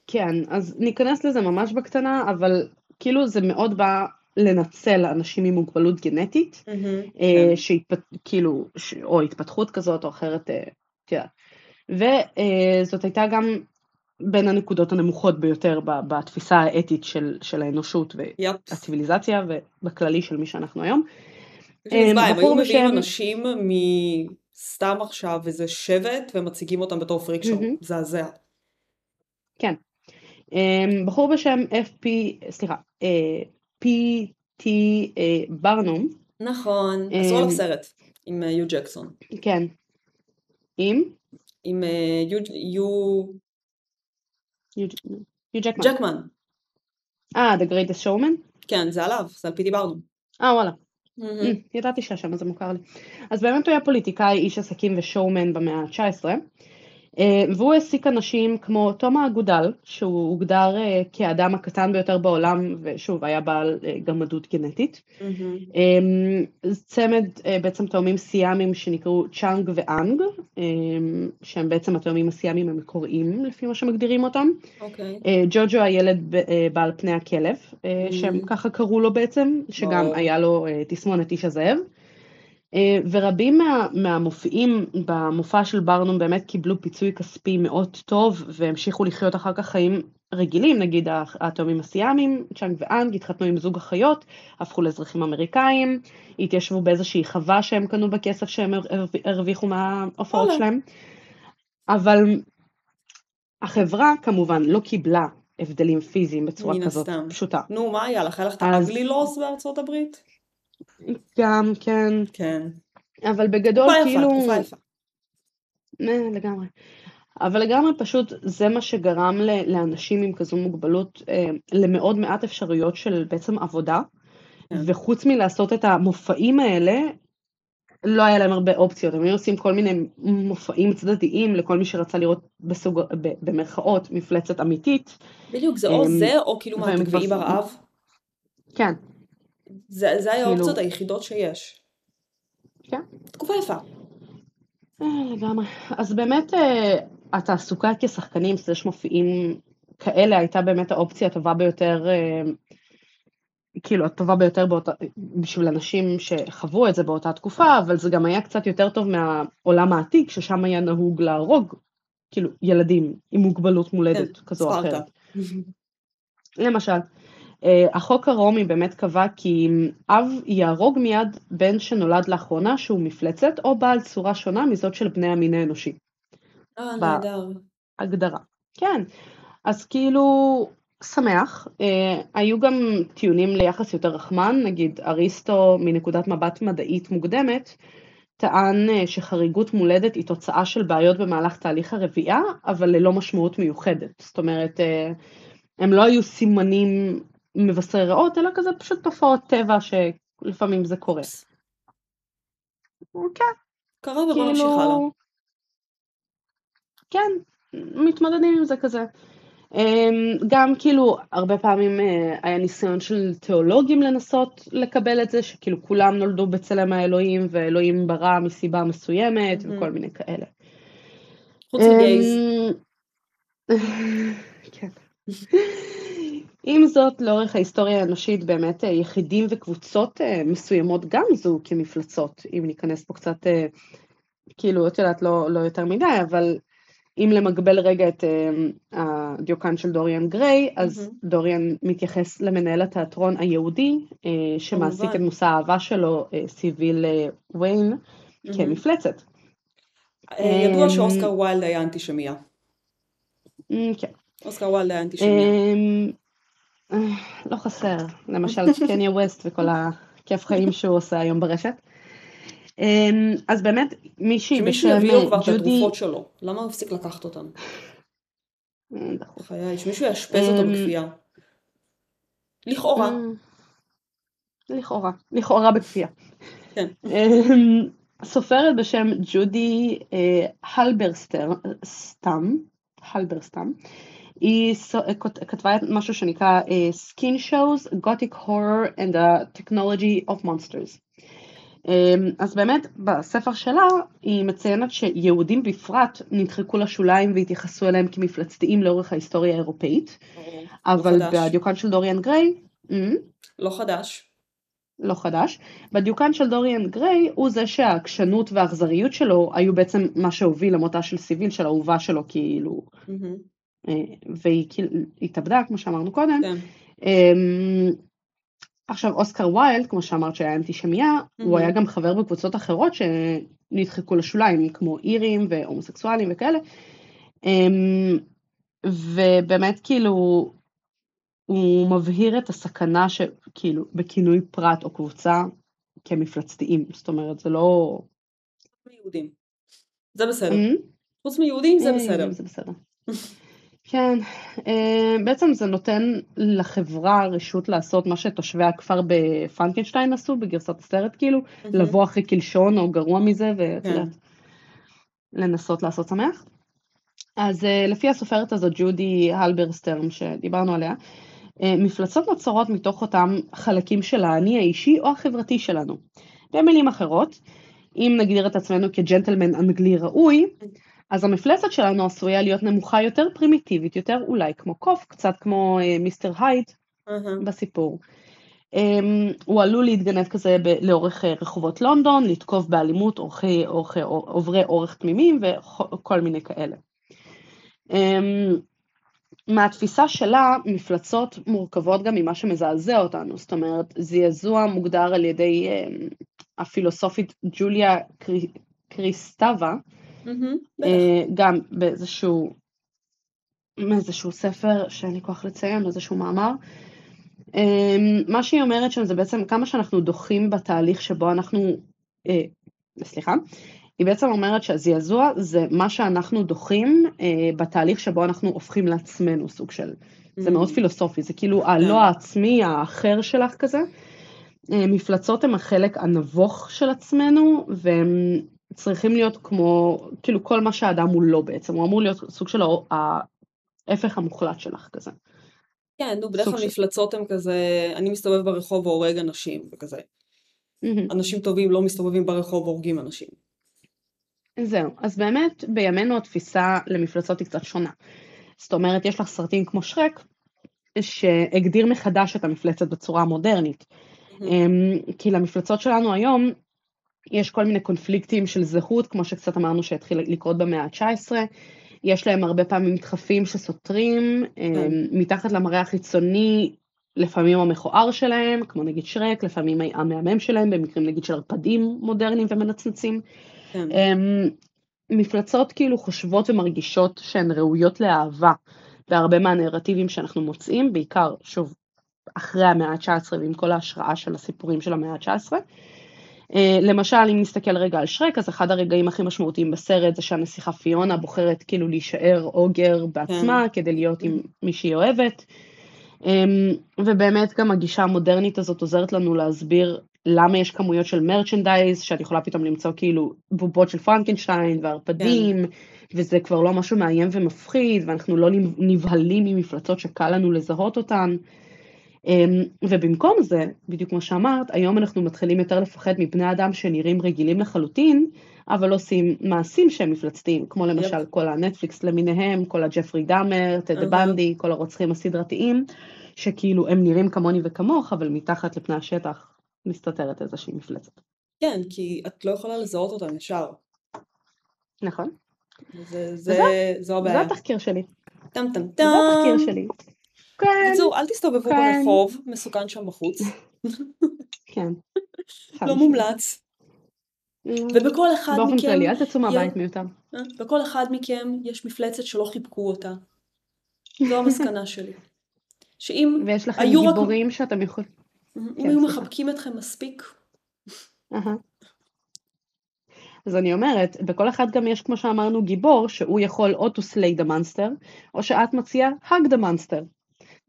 כן, אז ניכנס לזה ממש בקטנה, אבל כאילו זה מאוד בא לנצל אנשים עם מוגבלות גנטית, אה, כן. שהתפת... כאילו, ש... או התפתחות כזאת או אחרת, אה, את יודעת. וזאת הייתה גם בין הנקודות הנמוכות ביותר בתפיסה האתית של, של האנושות. והציוויליזציה ובכללי של מי שאנחנו היום. מצווה, הם היו מביאים אנשים מסתם עכשיו איזה שבט ומציגים אותם בתור פריק שואו. מהמם. מזעזע. כן. בחור בשם FP, סליחה, אה, אה, ברנום, נכון, אמ, עשו עליו סרט עם אה, יו ג'קסון. כן, עם עם אה, יו... יו... ג'קמן. ג'קמן. אה, The Greatest Showman? כן, זה עליו, זה על פיטי ברנום. אה, וואלה. Mm, ידעתי שהשם הזה מוכר לי. אז באמת הוא היה פוליטיקאי, איש עסקים ושואומן במאה ה-19. אה, והוא העסיק אנשים כמו תום האגודל, שהוא הוגדר אה, כאדם הקטן ביותר בעולם, ושוב, היה בעל אה, גמדות גנטית. Mm-hmm. צמד בעצם תאומים סיאמים שנקראו צ'אנג ואנג, שהם בעצם התאומים הסיאמים המקוריים, לפי מה שמגדירים אותם. אוקיי. Okay. ג'וג'ו הילד בעל פני הכלב, mm-hmm. שהם ככה קראו לו בעצם, שגם oh. היה לו תסמונת איש הזאב. אה, ורבים מה, מהמופיעים במופע של ברנום באמת קיבלו פיצוי כספי מאוד טוב והמשיכו לחיות אחר כך חיים רגילים, נגיד התאומים הסיאמים, צ'אנג ואנג, התחתנו עם זוג אחיות, הפכו לאזרחים אמריקאים, התיישבו באיזושהי חווה שהם קנו בכסף שהם הרוויחו מההופעות שלהם, אבל החברה כמובן לא קיבלה הבדלים פיזיים בצורה כזאת הסתם. פשוטה. נו, מה היה לך? היה לך את האגלי לוס בארצות הברית? גם, כן. כן. אבל בגדול תקופה כאילו... יפה, תקופה יפה. לגמרי. אבל לגמרי פשוט זה מה שגרם לאנשים עם כזו מוגבלות אה, למאוד מעט אפשרויות של בעצם עבודה, כן. וחוץ מלעשות את המופעים האלה, לא היה להם הרבה אופציות, הם היו עושים כל מיני מופעים צדדיים לכל מי שרצה לראות בסוג, ב, במרכאות מפלצת אמיתית. בדיוק, זה או זה או כאילו מה, כבר- ברעב. כן, זה זה היה כאילו- האופציות היחידות שיש. כן. תקופה יפה. אה, לגמרי. אז באמת אה, התעסוקה כשחקנים סלש מופיעים כאלה הייתה באמת האופציה הטובה ביותר, אה, כאילו הטובה ביותר באותה, בשביל אנשים שחוו את זה באותה תקופה, אבל זה גם היה קצת יותר טוב מהעולם העתיק, ששם היה נהוג להרוג, כאילו, ילדים עם מוגבלות מולדת כן, כזו או. אחרת. למשל, החוק הרומי באמת קבע כי אב יהרוג מיד בן שנולד לאחרונה שהוא מפלצת או בעל צורה שונה מזאת של בני המין האנושי. אה, נהדר. הגדרה. כן, אז כאילו, שמח. אה, היו גם טיעונים ליחס יותר רחמן, נגיד אריסטו מנקודת מבט מדעית מוקדמת, טען אה, שחריגות מולדת היא תוצאה של בעיות במהלך תהליך הרבייה, אבל ללא משמעות מיוחדת. זאת אומרת, אה, הם לא היו סימנים מבשרי רעות, אלא כזה פשוט תופעות טבע שלפעמים זה קורה. כן, קרה ובוא נמשיך הלאה. כאילו... כן, מתמודדים עם זה כזה. אמ, גם כאילו הרבה פעמים אה, היה ניסיון של תיאולוגים לנסות לקבל את זה, שכאילו כולם נולדו בצלם האלוהים ואלוהים ברא מסיבה מסוימת מהמם. וכל מיני כאלה. חוץ מגייז. אמ, כן. עם זאת, לאורך ההיסטוריה האנושית באמת אה, יחידים וקבוצות אה, מסוימות גם זוהו כמפלצות, אם ניכנס פה קצת, אה, כאילו, את יודעת, לא, לא יותר מדי, אבל אם למגבל רגע את הדיוקן של דוריאן גריי, אז מהמם. דוריאן מתייחס למנהל התיאטרון היהודי, שמעסיק את. מושא האהבה שלו, סיביל אה, ויין, מהמם. כמפלצת. ידוע אמ, שאוסקר ויילד היה אנטישמיה. אמ, כן. אוסקר ויילד היה אנטישמיה. אה, לא חסר, למשל קניה ווסט וכל הכיף חיים שהוא עושה היום ברשת. אמ, אז באמת מישהי שמישהו בשם יביא לו כבר את ג'ודי, התרופות שלו. למה הוא הפסיק לקחת אותן? אה. חיי, שמישהו יאשפז אותו אמ, בכפייה. לכאורה. אמ, לכאורה, לכאורה בכפייה. כן. סופרת בשם ג'ודי אה, הלברסטר, סתם, הלברסטם, היא כות- כתבה משהו שנקרא אה, Skin Shows, Gothic Horror and the Technology of Monsters. אמ, אז באמת בספר שלה היא מציינת שיהודים בפרט נדחקו לשוליים והתייחסו אליהם כמפלצתיים לאורך ההיסטוריה האירופאית, ברור. לא אבל. בדיוקן של דוריאן גריי, לא חדש. לא חדש. בדיוקן של דוריאן גריי הוא זה שהעקשנות והאכזריות שלו היו בעצם מה שהוביל למותה של סיביל, של האהובה שלו כאילו, מהמם. אה, והיא כאילו התאבדה כמו שאמרנו קודם. כן. אמ, עכשיו אוסקר ויילד, כמו שאמרת שהיה אנטישמיה, הוא מהמם. היה גם חבר בקבוצות אחרות שנדחקו לשוליים, כמו אירים והומוסקסואלים וכאלה. אמ, ובאמת כאילו הוא מבהיר את הסכנה שכאילו בכינוי פרט או קבוצה כמפלצתיים, זאת אומרת זה לא... מיהודים. זה בסדר. אמ? חוץ מיהודים זה אה, בסדר. זה בסדר. כן, אה, בעצם זה נותן לחברה רשות לעשות מה שתושבי הכפר בפרנקנשטיין עשו בגרסת הסרט, כאילו, מהמם. לבוא אחרי קלשון או גרוע מזה, ואת כן. לעשות שמח. אז uh, לפי הסופרת הזאת, ג'ודי הלברסטרם, שדיברנו עליה, uh, מפלצות נוצרות מתוך אותם חלקים של האני האישי או החברתי שלנו. במילים אחרות, אם נגדיר את עצמנו כג'נטלמן אנגלי ראוי, אז המפלצת שלנו עשויה להיות נמוכה יותר, פרימיטיבית יותר, אולי כמו קוף, קצת כמו uh, מיסטר הייד אהה. בסיפור. Um, הוא עלול להתגנב כזה ב- לאורך uh, רחובות לונדון, לתקוף באלימות אורחי, אורחי, עוברי אורך תמימים וכל מיני כאלה. Um, מהתפיסה שלה, מפלצות מורכבות גם ממה שמזעזע אותנו, זאת אומרת, זעזוע מוגדר על ידי um, הפילוסופית ג'וליה קרי, קריסטבה. אה, גם באיזשהו מאיזשהו ספר שאין לי כוח לציין, איזשהו מאמר. אה, מה שהיא אומרת שם זה בעצם כמה שאנחנו דוחים בתהליך שבו אנחנו, אה, סליחה, היא בעצם אומרת שהזעזוע זה מה שאנחנו דוחים אה, בתהליך שבו אנחנו הופכים לעצמנו, סוג של, זה מאוד Mm. פילוסופי, זה כאילו הלא העצמי, האחר שלך כזה. אה, מפלצות הם החלק הנבוך של עצמנו, והם צריכים להיות כמו, כאילו כל מה שהאדם הוא לא בעצם, הוא אמור להיות סוג של ההפך המוחלט שלך כזה. כן, נו, בדרך כלל מפלצות הן כזה, אני מסתובב ברחוב והורג אנשים, וכזה. אנשים טובים לא מסתובבים ברחוב והורגים אנשים. זהו, אז באמת בימינו התפיסה למפלצות היא קצת שונה. זאת אומרת, יש לך סרטים כמו שרק, שהגדיר מחדש את המפלצת בצורה המודרנית. אמ, כי למפלצות שלנו היום יש כל מיני קונפליקטים של זהות, כמו שקצת אמרנו שהתחיל לקרות במאה ה-19, יש להם הרבה פעמים דחפים שסותרים, אמ, מתחת למראה החיצוני, לפעמים המכוער שלהם, כמו נגיד שרק, לפעמים המהמם שלהם, במקרים נגיד של ערפדים מודרניים ומנצנצים. כן. אמ, מפלצות כאילו חושבות ומרגישות שהן ראויות לאהבה בהרבה מהנרטיבים שאנחנו מוצאים, בעיקר, שוב, אחרי המאה ה-19 ועם כל ההשראה של הסיפורים של המאה ה-19. אה, למשל, אם נסתכל רגע על שרק, אז אחד הרגעים הכי משמעותיים בסרט זה שהנסיכה פיונה בוחרת כאילו להישאר אוגר בעצמה כדי להיות עם מי שהיא אוהבת. אמ, ובאמת גם הגישה המודרנית הזאת עוזרת לנו להסביר למה יש כמויות של מרצ'נדייז, שאת יכולה פתאום למצוא כאילו בובות של פרנקנשטיין וערפדים, וזה כבר לא משהו מאיים ומפחיד, ואנחנו לא נבהלים ממפלצות שקל לנו לזהות אותן. אמ, ובמקום זה, בדיוק כמו שאמרת, היום אנחנו מתחילים יותר לפחד מבני אדם שנראים רגילים לחלוטין, אבל עושים מעשים שהם מפלצתיים, כמו למשל כל הנטפליקס למיניהם, כל הג'פרי דאמר, טד. בנדי, כל הרוצחים הסדרתיים, שכאילו הם נראים כמוני וכמוך, אבל מתחת לפני השטח מסתתרת איזושהי מפלצת. כן, כי את לא יכולה לזהות אותם ישר. נכון? זה, זה, זו זה הבעיה. התחקיר שלי. טם טם זה טם. התחקיר שלי. כן, בקיצור, אל תסתובבו כן. ברחוב, מסוכן שם בחוץ. כן. לא מומלץ. ובכל אחד באופן מכם, כללי, אל תצאו מהבית מיותר. אה, בכל אחד מכם יש מפלצת שלא חיבקו אותה. זו המסקנה שלי. שאם ויש לכם היו רק- גיבורים שאתם יכולים... אם כן, היו. מחבקים אתכם מספיק. אז אני אומרת, בכל אחד גם יש, כמו שאמרנו, גיבור, שהוא יכול או to slay the monster, או שאת מציעה hug the monster.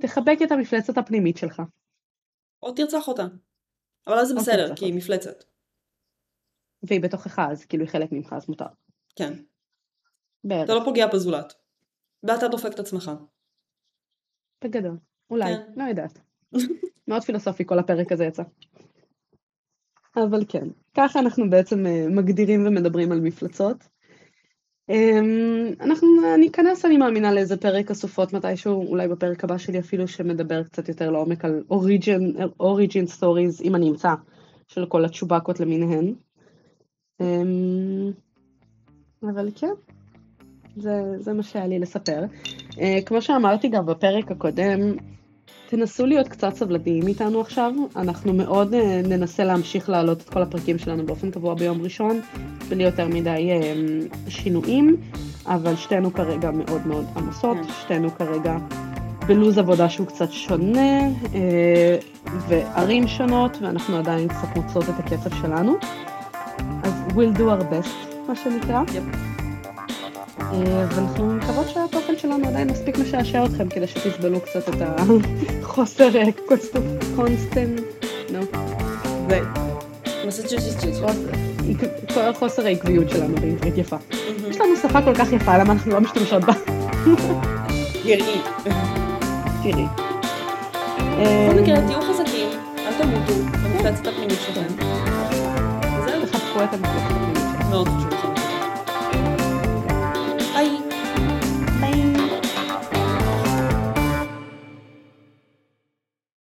תחבק את המפלצת הפנימית שלך. או תרצח אותה. אבל אז זה בסדר, כי היא מפלצת. והיא בתוכך, אז כאילו היא חלק ממך, אז מותר. כן. בערך, אתה לא פוגע בזולת. ואתה דופק את עצמך. בגדול. אולי, כן. לא יודעת. מאוד פילוסופי כל הפרק הזה יצא. אבל כן, ככה אנחנו בעצם אה, מגדירים ומדברים על מפלצות. אמ, אנחנו, אני אכנס, אני מאמינה, לאיזה פרק הסופות מתישהו, אולי בפרק הבא שלי אפילו, שמדבר קצת יותר לעומק על origin stories, אם אני אמצא, של כל הצ'ובקות למיניהן. אמ, אבל כן, זה, זה מה שהיה לי לספר. אה, כמו שאמרתי גם בפרק הקודם, תנסו להיות קצת סבלניים איתנו עכשיו, אנחנו מאוד אה, ננסה להמשיך להעלות את כל הפרקים שלנו באופן קבוע ביום ראשון, בלי יותר מדי אה, שינויים, אבל שתינו כרגע מאוד מאוד עמוסות, כן. שתינו כרגע בלוז עבודה שהוא קצת שונה, אה, וערים שונות, ואנחנו עדיין קצת מוצאות את הקצב שלנו, אז we'll do our best, מה שנקרא. אה, ואנחנו מקוות שהתוכן שלנו עדיין מספיק משעשע אתכם כדי שתסבלו קצת את החוסר אה, קונסטנט, נו. זה. כל החוסר העקביות שלנו בעברית יפה. Mm-hmm. יש לנו שפה כל כך יפה, למה אנחנו לא משתמשות בה? תראי. תראי. בכל מקרה, אה, תהיו חזקים, אל תמותו, כן. אני מפלצת את הפנימית שלכם. זהו. תחפקו את המפלצת הפנימית שלכם. מאוד חשוב.